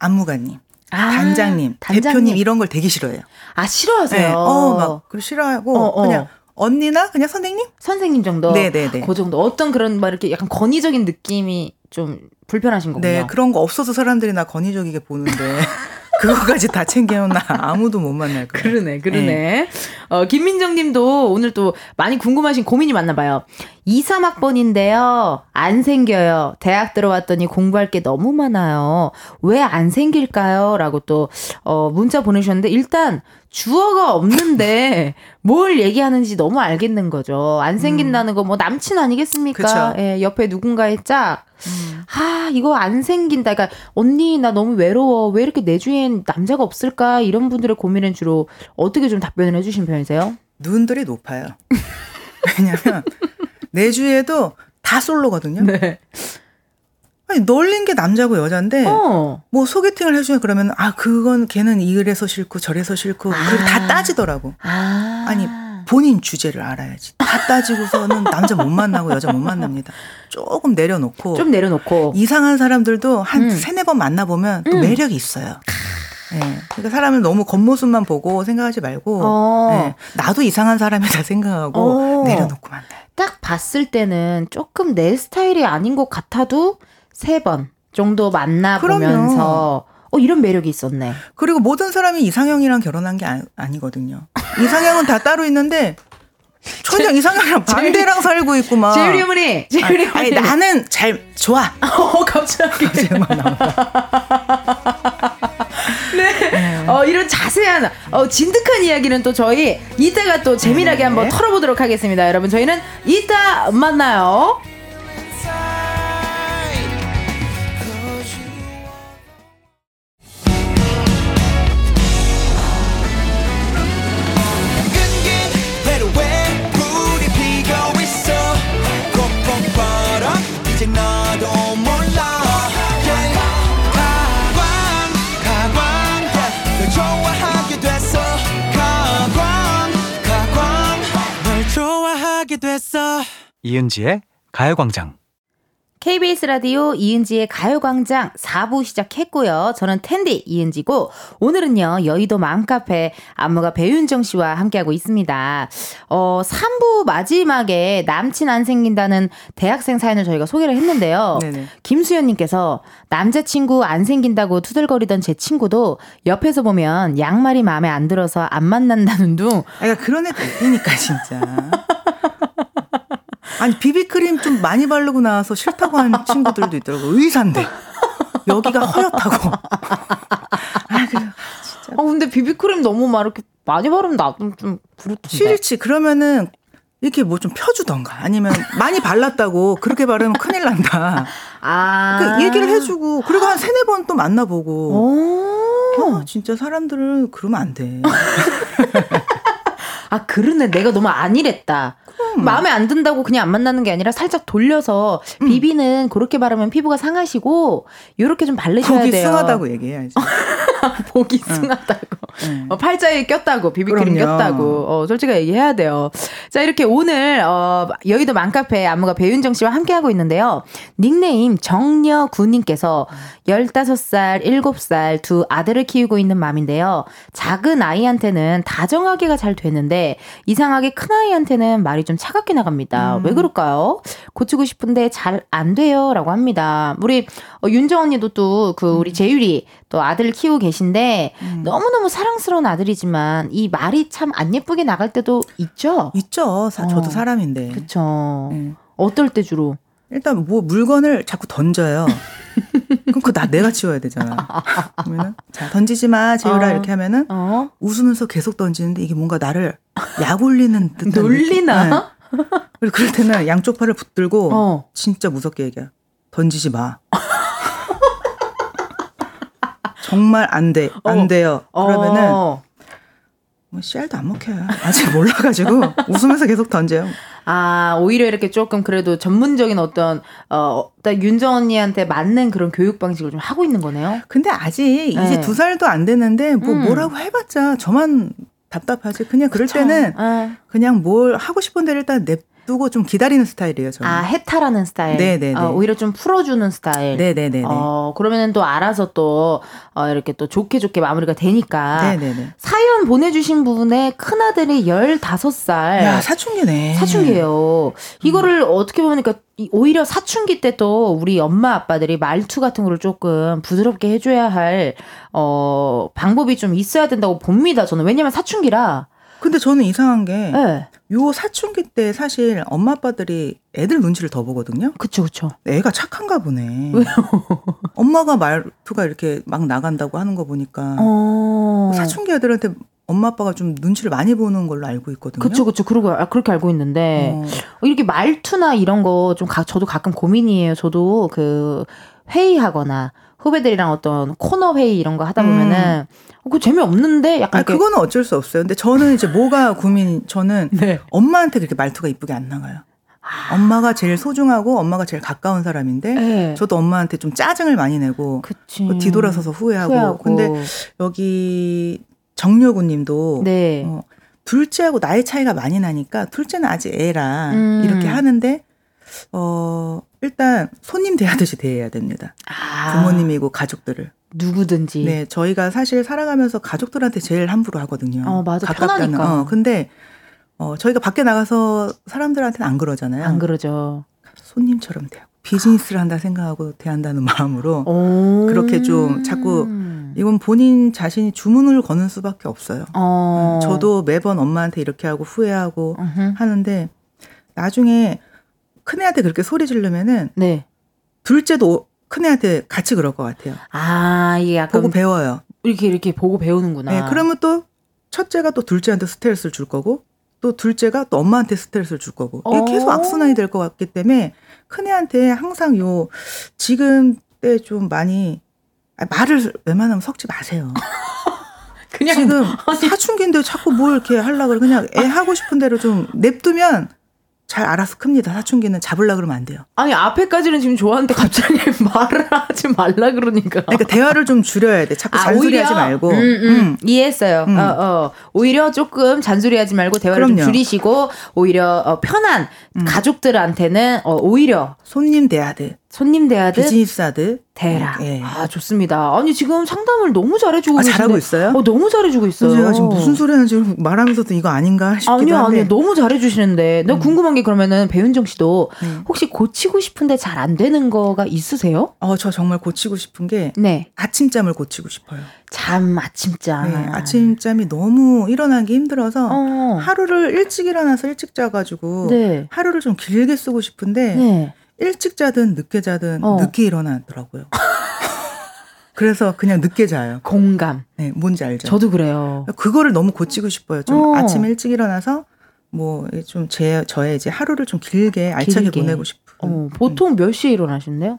안무가님, 아, 단장님, 대표님 이런 걸 되게 싫어해요. 아 싫어하세요? 네, 어, 막, 그 싫어하고, 어, 어. 그냥 언니나 그냥 선생님? 선생님 정도. 네네네. 그 정도. 어떤 그런 막 이렇게 약간 권위적인 느낌이 좀 불편하신 거군요. 네, 그런 거 없어서 사람들이 나 권위적이게 보는데, 그거까지 다 챙겨면 나 아무도 못 만날 거야. 그러네, 그러네. 어, 김민정 님도 오늘 또 많이 궁금하신 고민이 많나 봐요. 2, 3학번인데요. 안 생겨요. 대학 들어왔더니 공부할 게 너무 많아요. 왜 안 생길까요? 라고 또, 어, 문자 보내주셨는데, 일단, 주어가 없는데, 뭘 얘기하는지 너무 알겠는 거죠. 안 생긴다는 거 뭐 남친 아니겠습니까? 그쵸. 예, 옆에 누군가의 짝. 음. 아, 이거 안 생긴다. 그러니까, 언니, 나 너무 외로워. 왜 이렇게 내 주위엔 남자가 없을까? 이런 분들의 고민은 주로 어떻게 좀 답변을 해주신 편이세요? 눈들이 높아요. 왜냐면, 내 주위에도 다 솔로거든요. 네. 아니, 널린 게 남자고 여잔데, 어. 뭐 소개팅을 해주면 그러면, 아, 그건 걔는 이래서 싫고 저래서 싫고, 그걸 다 따지더라고. 아. 아니, 본인 주제를 알아야지. 다 따지고서는 남자 못 만나고 여자 못 만납니다. 조금 내려놓고. 좀 내려놓고. 이상한 사람들도 한 음. 세네 번 만나보면 또 음. 매력이 있어요. 예. 그러니까 사람을 너무 겉모습만 보고 생각하지 말고, 어. 예. 나도 이상한 사람이다 생각하고 어. 내려놓고 만나요. 딱 봤을 때는 조금 내 스타일이 아닌 것 같아도 세 번 정도 만나보면서 어, 이런 매력이 있었네. 그리고 모든 사람이 이상형이랑 결혼한 게 아, 니거든요 이상형은 다 따로 있는데, 전혀 이상형이랑 반대랑 살고 있고 막. 재율이 어머니! 재율이 아니, 아니, 어머니! 나는 잘 좋아. 어, 갑자기. 네. 어, 이런 자세한, 어, 진득한 이야기는 또 저희 이따가 또 재미나게 네. 한번 털어보도록 하겠습니다. 여러분, 저희는 이따 만나요. 됐어 이은지의 가요광장. KBS 라디오 이은지의 가요광장 4부 시작했고요. 저는 텐디 이은지고 오늘은요 여의도 맘카페 안무가 배윤정 씨와 함께하고 있습니다. 어 3부 마지막에 남친 안 생긴다는 대학생 사연을 저희가 소개를 했는데요. 네네. 김수현님께서 남자친구 안 생긴다고 투덜거리던 제 친구도 옆에서 보면 양말이 마음에 안 들어서 안 만난다는 둥 아니, 그런 애들 있으니까, 진짜. 아니, 비비크림 좀 많이 바르고 나와서 싫다고 하는 친구들도 있더라고. 의사인데. 여기가 허옇다고. 아, 그래. 어 근데 비비크림 너무 막 이렇게 많이 바르면 나도 좀 그렇던데. 싫지. 그러면은 이렇게 뭐 좀 펴주던가. 아니면 많이 발랐다고 그렇게 바르면 큰일 난다. 아. 그 얘기를 해주고. 그리고 한 세네 번 또 만나보고. 오. 아, 진짜 사람들은 그러면 안 돼. 아, 그러네. 내가 너무 안일했다. 마음에 안 든다고 그냥 안 만나는 게 아니라 살짝 돌려서 음. 비비는 그렇게 바르면 피부가 상하시고 요렇게 좀 바르셔야 거기 돼요. 승하다고 얘기해야지. 보기 승하다고. 응. 어, 팔자에 꼈다고 비비크림 그럼요. 꼈다고 어, 솔직하게 얘기해야 돼요. 자 이렇게 오늘 어, 여의도 맘카페 안무가 배윤정 씨와 함께 하고 있는데요. 닉네임 정여구님께서 15살, 7살 두 아들을 키우고 있는 맘인데요. 작은 아이한테는 다정하게가 잘 되는데 이상하게 큰 아이한테는 말이 좀 차갑게 나갑니다. 왜 그럴까요? 고치고 싶은데 잘 안 돼요라고 합니다. 우리 어, 윤정 언니도 또 그 우리 재율이 또 아들 키우고 계신데 너무너무 사랑스러운 아들이지만 이 말이 참 안 예쁘게 나갈 때도 있죠. 있죠. 사- 저도 어. 사람인데. 그쵸. 음. 어떨 때 주로? 일단 뭐 물건을 자꾸 던져요. 그럼 그거 나 내가 치워야 되잖아. 그러면은 자 던지지 마 재율아 어. 이렇게 하면은 어? 웃으면서 계속 던지는데 이게 뭔가 나를 약 올리는 듯한 놀리나? 네. 그리고 그럴 때는 양쪽 팔을 붙들고 어. 진짜 무섭게 얘기해. 던지지 마. 정말 안 돼. 안 어. 돼요. 그러면은 어. 뭐 씨알도 안 먹혀요. 아직 몰라가지고 웃으면서 계속 던져요. 아, 오히려 이렇게 조금 그래도 전문적인 어떤, 어, 윤정 언니한테 맞는 그런 교육 방식을 좀 하고 있는 거네요. 근데 아직 이제 네. 두 살도 안 됐는데 뭐 음. 뭐라고 해봤자 저만 답답하지. 그냥 그럴 그쵸. 때는 아, 그냥 뭘 하고 싶은 데를 일단 냅 두고 좀 기다리는 스타일이에요. 저는. 아, 해탈하는 스타일. 네네네. 어, 오히려 좀 풀어주는 스타일. 네네네네. 어, 그러면은 또 알아서 또, 어, 이렇게 또 좋게 좋게 마무리가 되니까. 네네네. 사연 보내주신 분의 큰아들이 15살. 야 사춘기네. 사춘기예요. 이거를 어떻게 보면 그러니까 이- 오히려 사춘기 때 또 우리 엄마 아빠들이 말투 같은 거를 조금 부드럽게 해줘야 할 어, 방법이 좀 있어야 된다고 봅니다. 저는 왜냐면 사춘기라. 근데 저는 이상한 게 요 예. 사춘기 때 사실 엄마 아빠들이 애들 눈치를 더 보거든요. 그쵸 그쵸. 애가 착한가 보네. 엄마가 말투가 이렇게 막 나간다고 하는 거 보니까 어. 사춘기 애들한테 엄마 아빠가 좀 눈치를 많이 보는 걸로 알고 있거든요. 그쵸 그쵸. 그러고 아, 그렇게 알고 있는데 어. 이렇게 말투나 이런 거 좀 저도 가끔 고민이에요. 저도 그 회의하거나 후배들이랑 어떤 코너 회의 이런 거 하다 보면은 어, 그 재미없는데 약간 아 그거는 어쩔 수 없어요. 근데 저는 이제 뭐가 고민 저는 네. 엄마한테 그렇게 말투가 이쁘게 안 나가요. 엄마가 제일 소중하고 엄마가 제일 가까운 사람인데 네. 저도 엄마한테 좀 짜증을 많이 내고 그치. 그 뒤돌아서서 후회하고. 후회하고. 근데 여기 정여구님도 네. 어, 둘째하고 나이 차이가 많이 나니까 둘째는 아직 애라 음. 이렇게 하는데 어 일단 손님 대하듯이 대해야 됩니다. 아, 부모님이고 가족들을. 누구든지. 네, 저희가 사실 살아가면서 가족들한테 제일 함부로 하거든요. 어, 맞아. 가깝다는. 편하니까. 어, 근데 어, 저희가 밖에 나가서 사람들한테는 안 그러잖아요. 안 그러죠. 손님처럼 대하고 비즈니스를 한다 생각하고 대한다는 마음으로 오. 그렇게 좀 자꾸 이건 본인 자신이 주문을 거는 수밖에 없어요. 어. 저도 매번 엄마한테 이렇게 하고 후회하고 음흠. 하는데 나중에 큰애한테 그렇게 소리 지르면은 네. 둘째도 큰애한테 같이 그럴 것 같아요. 아, 이게 약간 보고 배워요. 이렇게 이렇게 보고 배우는구나. 네, 그러면 또 첫째가 또 둘째한테 스트레스를 줄 거고 또 둘째가 또 엄마한테 스트레스를 줄 거고 이게 어. 계속 악순환이 될 것 같기 때문에 큰애한테 항상 요 지금 때 좀 많이 아, 말을 웬만하면 섞지 마세요. 그냥 지금 사춘기인데 자꾸 뭘 이렇게 하려고 그래. 그냥 애 하고 싶은 대로 좀 냅두면 잘 알아서 큽니다. 사춘기는 잡으려 그러면 안 돼요. 아니 앞에까지는 지금 좋아하는데 갑자기 말을 하지 말라 그러니까. 그러니까 대화를 좀 줄여야 돼. 자꾸 잔소리하지 말고. 음, 음, 음. 이해했어요. 음. 어, 어. 오히려 조금 잔소리하지 말고 대화를 좀 그럼요. 줄이시고 오히려 어, 편한 음. 가족들한테는 어, 오히려 손님 대하듯 손님 대하듯 비즈니스 하듯 대라. 예. 아 좋습니다. 아니 지금 상담을 너무 잘해주고 아. 잘하고 있어요? 어, 너무 잘해주고 있어요. 제가 지금 무슨 소리 하는지 말하면서도 이거 아닌가 싶기도 아니요, 한데. 아니요. 너무 잘해주시는데. 내가 궁금한 게 그러면은 배윤정 씨도 네. 혹시 고치고 싶은데 잘 안 되는 거가 있으세요? 어, 저 정말 고치고 싶은 게 네. 아침잠을 고치고 싶어요. 잠, 아침잠. 네, 아침잠이 너무 일어나기 힘들어서 어. 하루를 일찍 일어나서 일찍 자가지고 네. 하루를 좀 길게 쓰고 싶은데 네. 일찍 자든 늦게 자든 어. 늦게 일어나더라고요. 그래서 그냥 늦게 자요. 공감. 네, 뭔지 알죠? 저도 그래요. 그거를 너무 고치고 싶어요. 좀 어. 아침 일찍 일어나서 뭐 좀 제 저의 이제 하루를 좀 길게 알차게 길게. 보내고 싶은. 어, 보통 몇 시에 일어나신대요?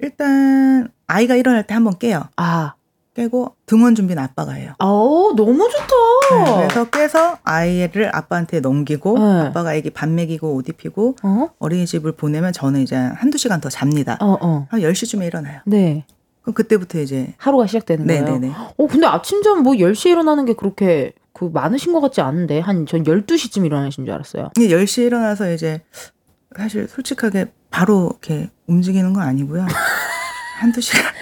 일단 아이가 일어날 때 한번 깨요. 아, 깨고 등원 준비는 아빠가 해요. 어, 너무 좋다. 네, 그래서 깨서 아이를 아빠한테 넘기고 네. 아빠가 애기 밥 먹이고 옷 입히고 어? 어린이집을 보내면 저는 이제 한두 시간 더 잡니다. 어, 어. 한 10시쯤에 일어나요. 네. 그럼 그때부터 이제 하루가 시작되는 거예요. 네네네. 어, 근데 아침잠 뭐 10시에 일어나는 게 그렇게 그 많으신 것 같지 않은데 한 전 12시쯤 일어나신 줄 알았어요. 10시에 일어나서 이제 사실 솔직하게 바로 이렇게 움직이는 건 아니고요. 한두 시간.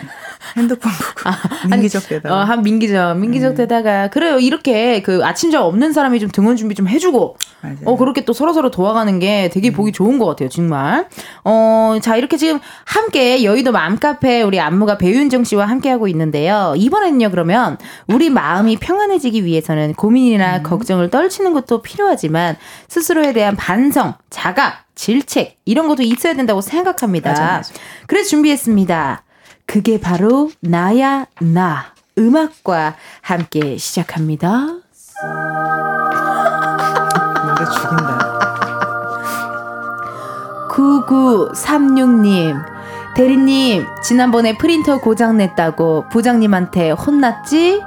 핸드폰 보고 민기적 대다. 어, 한 민기적, 민기적 되다가 그래요. 이렇게 그 아침잠 없는 사람이 좀 등원 준비 좀 해주고, 맞아요. 어 그렇게 또 서로 서로 도와가는 게 되게 보기 좋은 것 같아요, 정말. 어, 자 이렇게 지금 함께 여의도 맘카페 우리 안무가 배윤정 씨와 함께 하고 있는데요. 이번에는요, 그러면 우리 마음이 평안해지기 위해서는 고민이나 걱정을 떨치는 것도 필요하지만 스스로에 대한 반성, 자각, 질책 이런 것도 있어야 된다고 생각합니다. 맞아, 맞아. 그래서 준비했습니다. 그게 바로 나야 나 음악과 함께 시작합니다. 노래 죽인다. 9936님 대리님 지난번에 프린터 고장 냈다고 부장님한테 혼났지?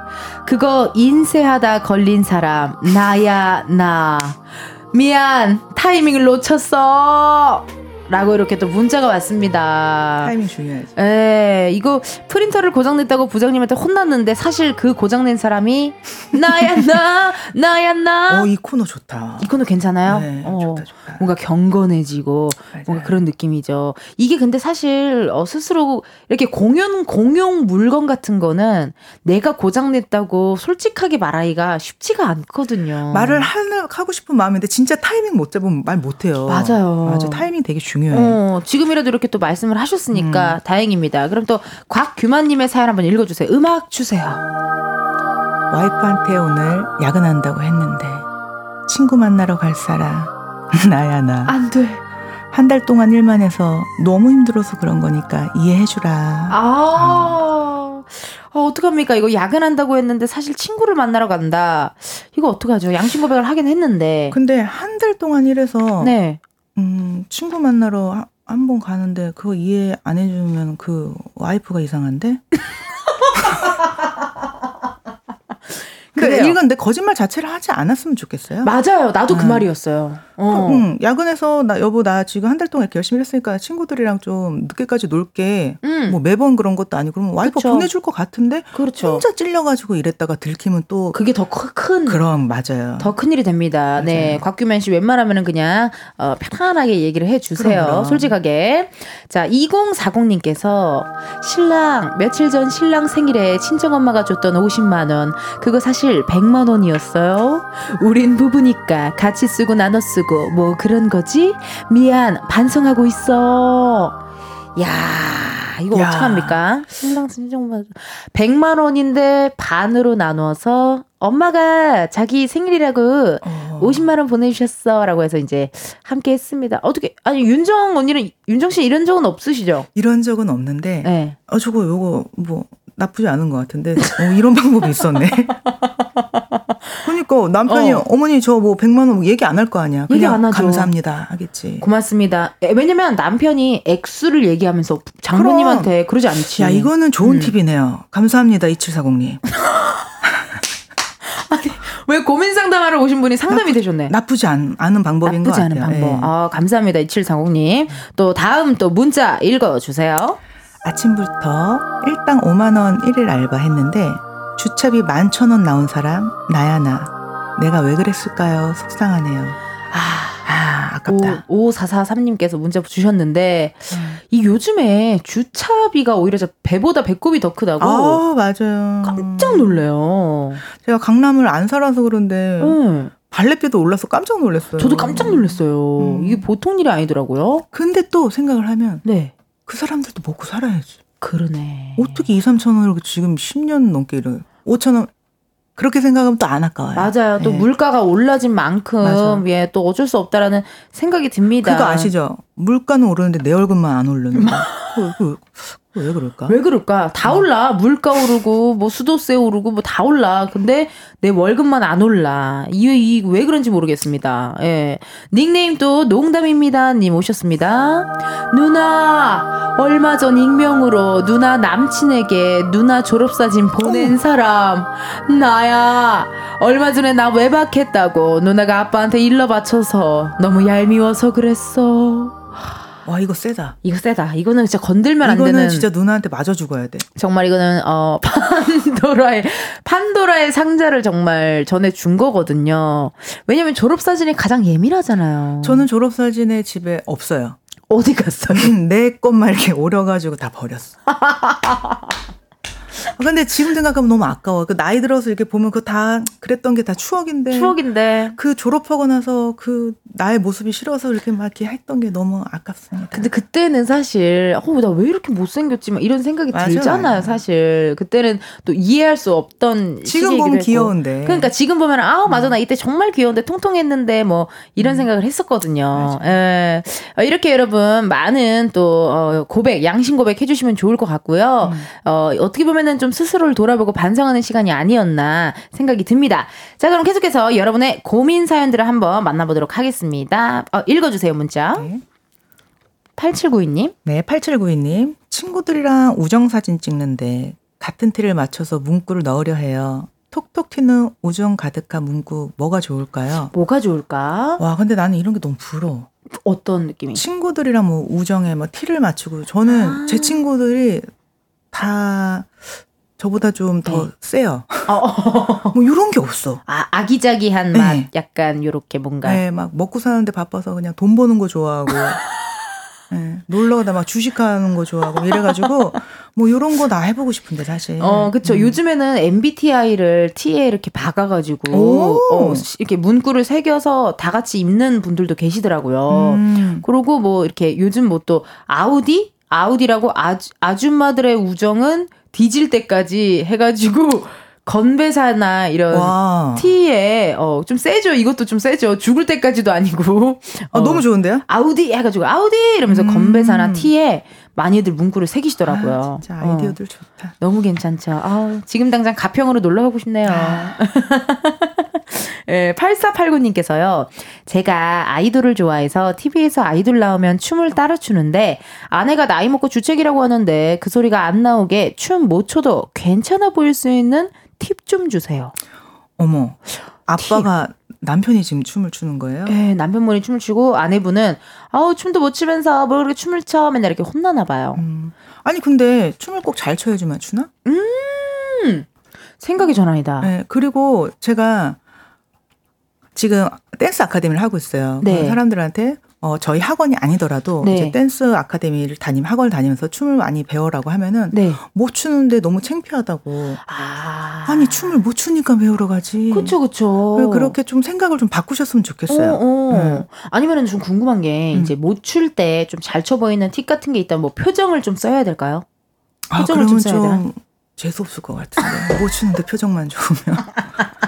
그거 인쇄하다 걸린 사람 나야 나 미안 타이밍을 놓쳤어 라고 이렇게 또 문자가 왔습니다. 타이밍 중요하지. 에 이거 프린터를 고장냈다고 부장님한테 혼났는데 사실 그 고장낸 사람이 나야 나 나야 나 어, 이 코너 좋다. 이 코너 괜찮아요? 네, 어, 좋다, 좋다. 뭔가 경건해지고 맞아요. 뭔가 그런 느낌이죠. 이게 근데 사실 어, 스스로 이렇게 공용 공용 물건 같은 거는 내가 고장냈다고 솔직하게 말하기가 쉽지가 않거든요. 말을 하는, 하고 싶은 마음인데 진짜 타이밍 못 잡으면 말 못해요. 맞아요. 맞아. 타이밍 되게 중요 해. 어, 지금이라도 이렇게 또 말씀을 하셨으니까 음. 다행입니다. 그럼 또 곽규만님의 사연 한번 읽어주세요. 음악 주세요. 와이프한테 오늘 야근한다고 했는데 친구 만나러 갈 사람 나야 나. 안 돼. 한 달 동안 일만 해서 너무 힘들어서 그런 거니까 이해해주라. 아, 아, 어떡합니까? 이거 야근한다고 했는데 사실 친구를 만나러 간다. 이거 어떡하죠? 양심 고백을 하긴 했는데. 근데 한 달 동안 일해서 네. 음, 친구 만나러 한 번 가는데 그거 이해 안 해주면 그 와이프가 이상한데? 그래요. 이건 내 거짓말 자체를 하지 않았으면 좋겠어요. 맞아요. 나도 그 음. 말이었어요. 어. 응, 야근해서 나 여보 나 지금 한 달 동안 이렇게 열심히 했으니까 친구들이랑 좀 늦게까지 놀게. 음. 뭐 매번 그런 것도 아니고 그러면 와이프 그쵸. 보내줄 것 같은데 그렇죠. 혼자 찔려가지고 이랬다가 들키면 또 그게 더 큰, 그럼 맞아요. 더 큰 일이 됩니다. 네. 곽규만 씨 웬만하면은 그냥, 어, 편안하게 얘기를 해 주세요. 그럼, 그럼. 솔직하게. 자, 2040님께서 신랑, 며칠 전 신랑 생일에 친정 엄마가 줬던 50만 원. 그거 사실 100만 원이었어요. 우린 부부니까 같이 쓰고 나눠 쓰고 뭐 그런 거지? 미안, 반성하고 있어. 야 이거 야. 어떡합니까? 신랑 친정엄마 100만 원인데 반으로 나눠서 엄마가 자기 생일이라고 어. 50만 원 보내주셨어라고 해서 이제 함께 했습니다. 어떻게 아니 윤정 언니는 윤정 씨 이런 적은 없으시죠? 이런 적은 없는데 네. 어 저거 요거 뭐 나쁘지 않은 것 같은데 어, 이런 방법이 있었네. 그러니까 남편이 어. 어. 머니 저 뭐 100만 원 얘기 안 할 거 아니야. 얘기 안 하죠. 감사합니다 하겠지. 고맙습니다. 에, 왜냐면 남편이 액수를 얘기하면서 장모님한테 그러지 않지. 야 이거는 좋은 음. 팁이네요. 감사합니다 2740님. 왜 고민 상담하러 오신 분이 상담이 되셨네. 나쁘지 않, 않은 방법인 나쁘지 것 않은 같아요. 방법. 예. 아, 감사합니다. 2740님. 또 다음 또 문자 읽어주세요. 아침부터 일당 5만 원 1일 알바 했는데 주차비 11,000원 나온 사람 나야 나. 내가 왜 그랬을까요? 속상하네요. 아, 아 아깝다. 5443님께서 문자 주셨는데, 음. 이 요즘에 주차비가 오히려 저 배보다 배꼽이 더 크다고 아 맞아요. 깜짝 놀래요. 제가 강남을 안 살아서 그런데 응. 발렛비도 올라서 깜짝 놀랐어요. 저도 깜짝 놀랐어요. 음. 이게 보통 일이 아니더라고요. 근데 또 생각을 하면 네. 그 사람들도 먹고 살아야지. 그러네. 어떻게 2, 3천 원을 지금 10년 넘게 이래. 5천 원 그렇게 생각하면 또 안 아까워요. 맞아요. 또 예. 물가가 올라진 만큼 맞아. 예, 또 어쩔 수 없다라는 생각이 듭니다. 그거 아시죠? 물가는 오르는데 내 얼굴만 안 오르는 거. 그왜 그럴까? 왜 그럴까? 다 올라. 물가 오르고 뭐 수도세 오르고 뭐 다 올라. 근데 내 월급만 안 올라. 이왜 이왜 그런지 모르겠습니다. 예. 닉네임 또 농담입니다 님 오셨습니다. 누나 얼마 전 익명으로 누나 남친에게 누나 졸업사진 보낸 사람 나야. 얼마 전에 나 외박했다고 누나가 아빠한테 일러 바쳐서 너무 얄미워서 그랬어. 와 이거 세다. 이거 세다. 이거는 진짜 건들면 안 이거는 되는. 진짜 누나한테 맞아 죽어야 돼. 정말 이거는 어 판도라의 판도라의 상자를 정말 전해 준 거거든요. 왜냐면 졸업 사진이 가장 예민하잖아요. 저는 졸업 사진에 집에 없어요. 어디 갔어요? 내 것만 이렇게 오려가지고 다 버렸어. 근데 지금 생각하면 너무 아까워. 그 나이 들어서 이렇게 보면 그거 다 그랬던 게 다 추억인데. 추억인데. 그 졸업하고 나서 그 나의 모습이 싫어서 이렇게 막 이렇게 했던 게 너무 아깝습니다. 근데 그때는 사실 어 나 왜 이렇게 못생겼지 막 이런 생각이 맞아요, 들잖아요. 사실 그때는 또 이해할 수 없던 지금 보면 했고. 귀여운데. 음. 그러니까 지금 보면 아우 맞아 나 이때 정말 귀여운데 통통했는데 뭐 이런 생각을 했었거든요. 예. 어, 이렇게 여러분 많은 또 어, 고백 양심 고백 해 주시면 좋을 것 같고요. 음. 어, 어떻게 보면은 좀 스스로를 돌아보고 반성하는 시간이 아니었나 생각이 듭니다. 자 그럼 계속해서 여러분의 고민 사연들을 한번 만나보도록 하겠습니다. 어, 읽어주세요 문자. 네. 8792님. 네, 8792님. 친구들이랑 우정사진 찍는데 같은 티를 맞춰서 문구를 넣으려 해요. 톡톡 튀는 우정 가득한 문구 뭐가 좋을까요? 뭐가 좋을까? 와, 근데 나는 이런 게 너무 부러워. 어떤 느낌이? 친구들이랑 뭐 우정에 뭐 티를 맞추고 저는 아. 제 친구들이 다 저보다 좀더 네. 세요. 어, 뭐 이런 게 없어. 아, 아기자기한 네. 맛, 약간 요렇게 뭔가. 네, 막 먹고 사는데 바빠서 그냥 돈 버는 거 좋아하고. 네, 놀러 가다 막 주식하는 거 좋아하고 이래가지고 뭐 이런 거 나 해보고 싶은데 사실. 어, 그쵸. 음. 요즘에는 MBTI를 T에 이렇게 박아가지고, 오. 어, 이렇게 문구를 새겨서 다 같이 입는 분들도 계시더라고요. 음. 그리고 뭐 이렇게 요즘 뭐 또 아우디? 아우디라고 아주, 아줌마들의 우정은 뒤질 때까지 해가지고, 건배사나 이런 와. T에, 어, 좀 세죠. 이것도 좀 세죠. 죽을 때까지도 아니고. 아, 어, 너무 좋은데요? 아우디 해가지고 아우디 이러면서 음. 건배사나 티에 많이들 문구를 새기시더라고요. 아, 진짜 어, 아이디어들 좋다. 너무 괜찮죠. 아 지금 당장 가평으로 놀러 가고 싶네요. 아. 예, 8489님께서요. 제가 아이돌을 좋아해서 TV에서 아이돌 나오면 춤을 따라 추는데 아내가 나이 먹고 주책이라고 하는데 그 소리가 안 나오게 춤 못 춰도 괜찮아 보일 수 있는 팁 좀 주세요. 어머, 아빠가 남편이 지금 춤을 추는 거예요? 예, 남편분이 춤을 추고 아내분은 아우 춤도 못 추면서 뭘 그렇게 춤을 춰 맨날 이렇게 혼나나 봐요. 음. 아니 근데 춤을 꼭 잘 춰야지만 추나? 생각이 전환이다. 네, 그리고 제가 지금 댄스 아카데미를 하고 있어요. 네. 그 사람들한테 어, 저희 학원이 아니더라도 네. 이제 댄스 아카데미를 다니면 학원을 다니면서 춤을 많이 배우라고 하면은 네. 못 추는데 너무 창피하다고. 아. 아니 춤을 못 추니까 배우러 가지. 그쵸, 그쵸. 왜 그렇게 좀 생각을 좀 바꾸셨으면 좋겠어요. 어, 어. 네. 아니면은 좀 궁금한 게 음. 이제 못 출 때 좀잘쳐 보이는 팁 같은 게 있다면 뭐 표정을 좀 써야 될까요? 아, 표정을 좀 그러면 써야 되나? 좀 재수 없을 것 같은데 못 추는데 표정만 좋으면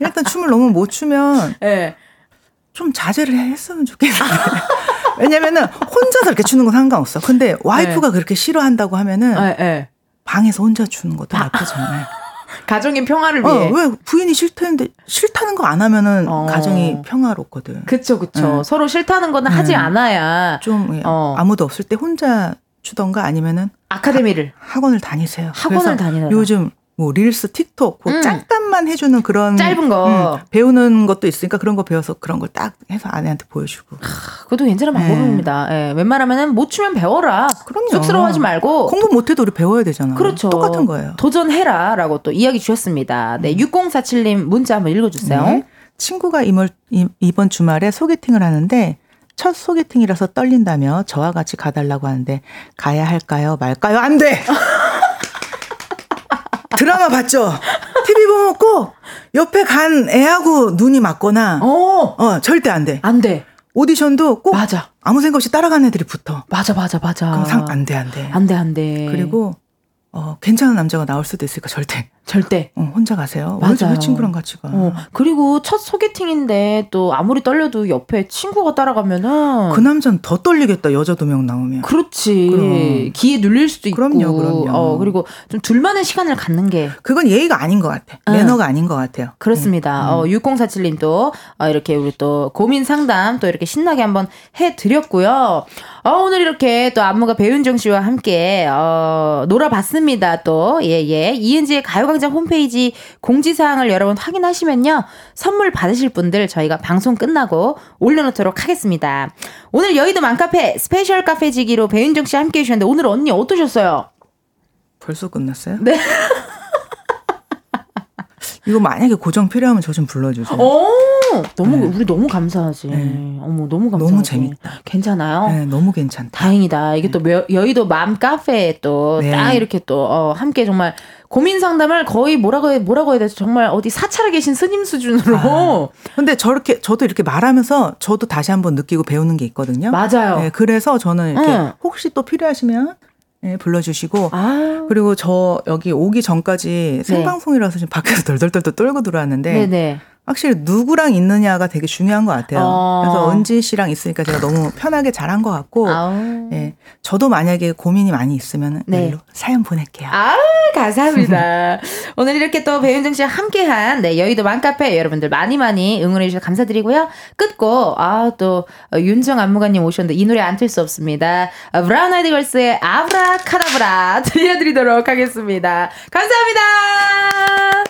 일단 춤을 너무 못 추면 네. 좀 자제를 했으면 좋겠는데. 왜냐면은 혼자서 이렇게 추는 건 상관없어. 근데 와이프가 그렇게 싫어한다고 하면은 네, 네. 방에서 혼자 추는 것도 나쁘지 않아요. 가정의 평화를 어, 위해. 왜 부인이 싫다는데 싫다는 거 안 하면은 어. 가정이 평화롭거든. 그쵸, 그쵸. 네. 서로 싫다는 거는 하지 네. 않아야 좀 예, 어. 아무도 없을 때 혼자 추던가 아니면은 아카데미를. 학원을 다니세요. 학원을 다니느라. 요즘 뭐 릴스, 틱톡, 뭐 음. 잠깐만 해주는 그런 짧은 거. 음, 배우는 것도 있으니까 그런 거 배워서 그런 걸 딱 해서 아내한테 보여주고. 그것도 괜찮은 방법입니다. 예, 웬만하면은 못 추면 배워라. 그럼요. 쑥스러워하지 말고. 공부 못해도 우리 배워야 되잖아. 그렇죠. 똑같은 거예요. 도전해라. 라고 또 이야기 주셨습니다. 네, 6047님 문자 한번 읽어주세요. 네. 친구가 이월, 이- 이번 주말에 소개팅을 하는데 첫 소개팅이라서 떨린다며 저와 같이 가달라고 하는데 가야 할까요? 말까요? 안 돼. 드라마 봤죠? TV 보면 꼭 옆에 간 애하고 눈이 맞거나 어, 어 절대 안 돼. 안 돼. 오디션도 꼭 맞아. 아무 생각 없이 따라가는 애들이 붙어. 맞아, 맞아, 맞아. 그럼 상 안 돼, 안 돼. 안 돼, 안 돼. 그리고 어 괜찮은 남자가 나올 수도 있으니까 절대 절대. 어, 혼자 가세요. 왜, 맞아요. 왜 친구랑 같이 가? 어, 그리고 첫 소개팅인데 또 아무리 떨려도 옆에 친구가 따라가면은 그 남자는 더 떨리겠다. 여자 두 명 나오면. 그렇지. 그럼. 기에 눌릴 수도 있고. 그럼요, 그럼요. 어, 그리고 좀 둘만의 시간을 갖는 게 그건 예의가 아닌 것 같아. 응. 매너가 아닌 것 같아요. 그렇습니다. 어, 6047님도 어, 이렇게 우리 또 고민 상담 또 이렇게 신나게 한번 해 드렸고요. 어, 오늘 이렇게 또 안무가 배윤정 씨와 함께 어, 놀아봤습니다. 또 예예 이은지의 가요 광장 홈페이지 공지사항을 여러분 확인하시면요 선물 받으실 분들 저희가 방송 끝나고 올려놓도록 하겠습니다. 오늘 여의도 맘카페 special 카페지기로 배윤정 씨 함께 해주셨는데 오늘 언니 어떠셨어요? 벌써 끝났어요? 네. 이거 만약에 고정 필요하면 저 좀 불러주세요. 오 너무 네. 우리 너무 감사하지. 네. 어머 너무 감사하지. 너무 재밌다. 괜찮아요? 네, 너무 괜찮다. 다행이다. 이게 또 여- 여의도 맘 카페에 또딱 네. 이렇게 또 어, 함께 정말 고민 상담을 거의 뭐라고 해, 뭐라고 해야 되죠? 정말 어디 사찰에 계신 스님 수준으로. 근데 저렇게 저도 이렇게 말하면서 저도 다시 한번 느끼고 배우는 게 있거든요. 맞아요. 네, 그래서 저는 이렇게 응. 혹시 또 필요하시면 예, 불러주시고 아. 그리고 저 여기 오기 전까지 생방송이라서 지금 밖에서 덜덜덜덜 떨고 들어왔는데 네네. 확실히 누구랑 있느냐가 되게 중요한 것 같아요. 어. 그래서 은지 씨랑 있으니까 제가 너무 편하게 잘한 것 같고, 아우. 예, 저도 만약에 고민이 많이 있으면 네. 사연 보낼게요. 아, 감사합니다. 오늘 이렇게 또 배윤정 씨와 함께한 네, 여의도 맘카페 여러분들 많이 많이 응원해 주셔서 감사드리고요. 끝고 아, 또 어, 윤정 안무가님 오셨는데 이 노래 안 틀 수 없습니다. 어, 브라운 아이드 걸스의 아브라카다브라 들려드리도록 하겠습니다. 감사합니다.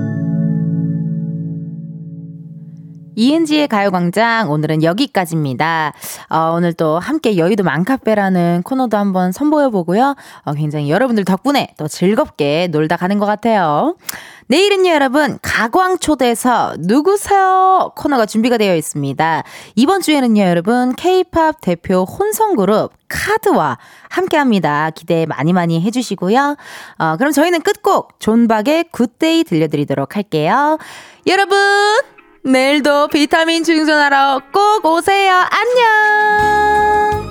이은지의 가요광장 오늘은 여기까지입니다. 어, 오늘 또 함께 여의도 맘카페라는 코너도 한번 선보여보고요. 어, 굉장히 여러분들 덕분에 또 즐겁게 놀다 가는 것 같아요. 내일은요, 여러분, 가광초대서 누구세요? 코너가 준비가 되어 있습니다. 이번 주에는요, 여러분, 케이팝 대표 혼성그룹 카드와 함께 합니다. 기대 많이 많이 해주시고요. 어, 그럼 저희는 끝곡 존박의 Good Day 들려드리도록 할게요. 여러분, 내일도 비타민 충전하러 꼭 오세요. 안녕!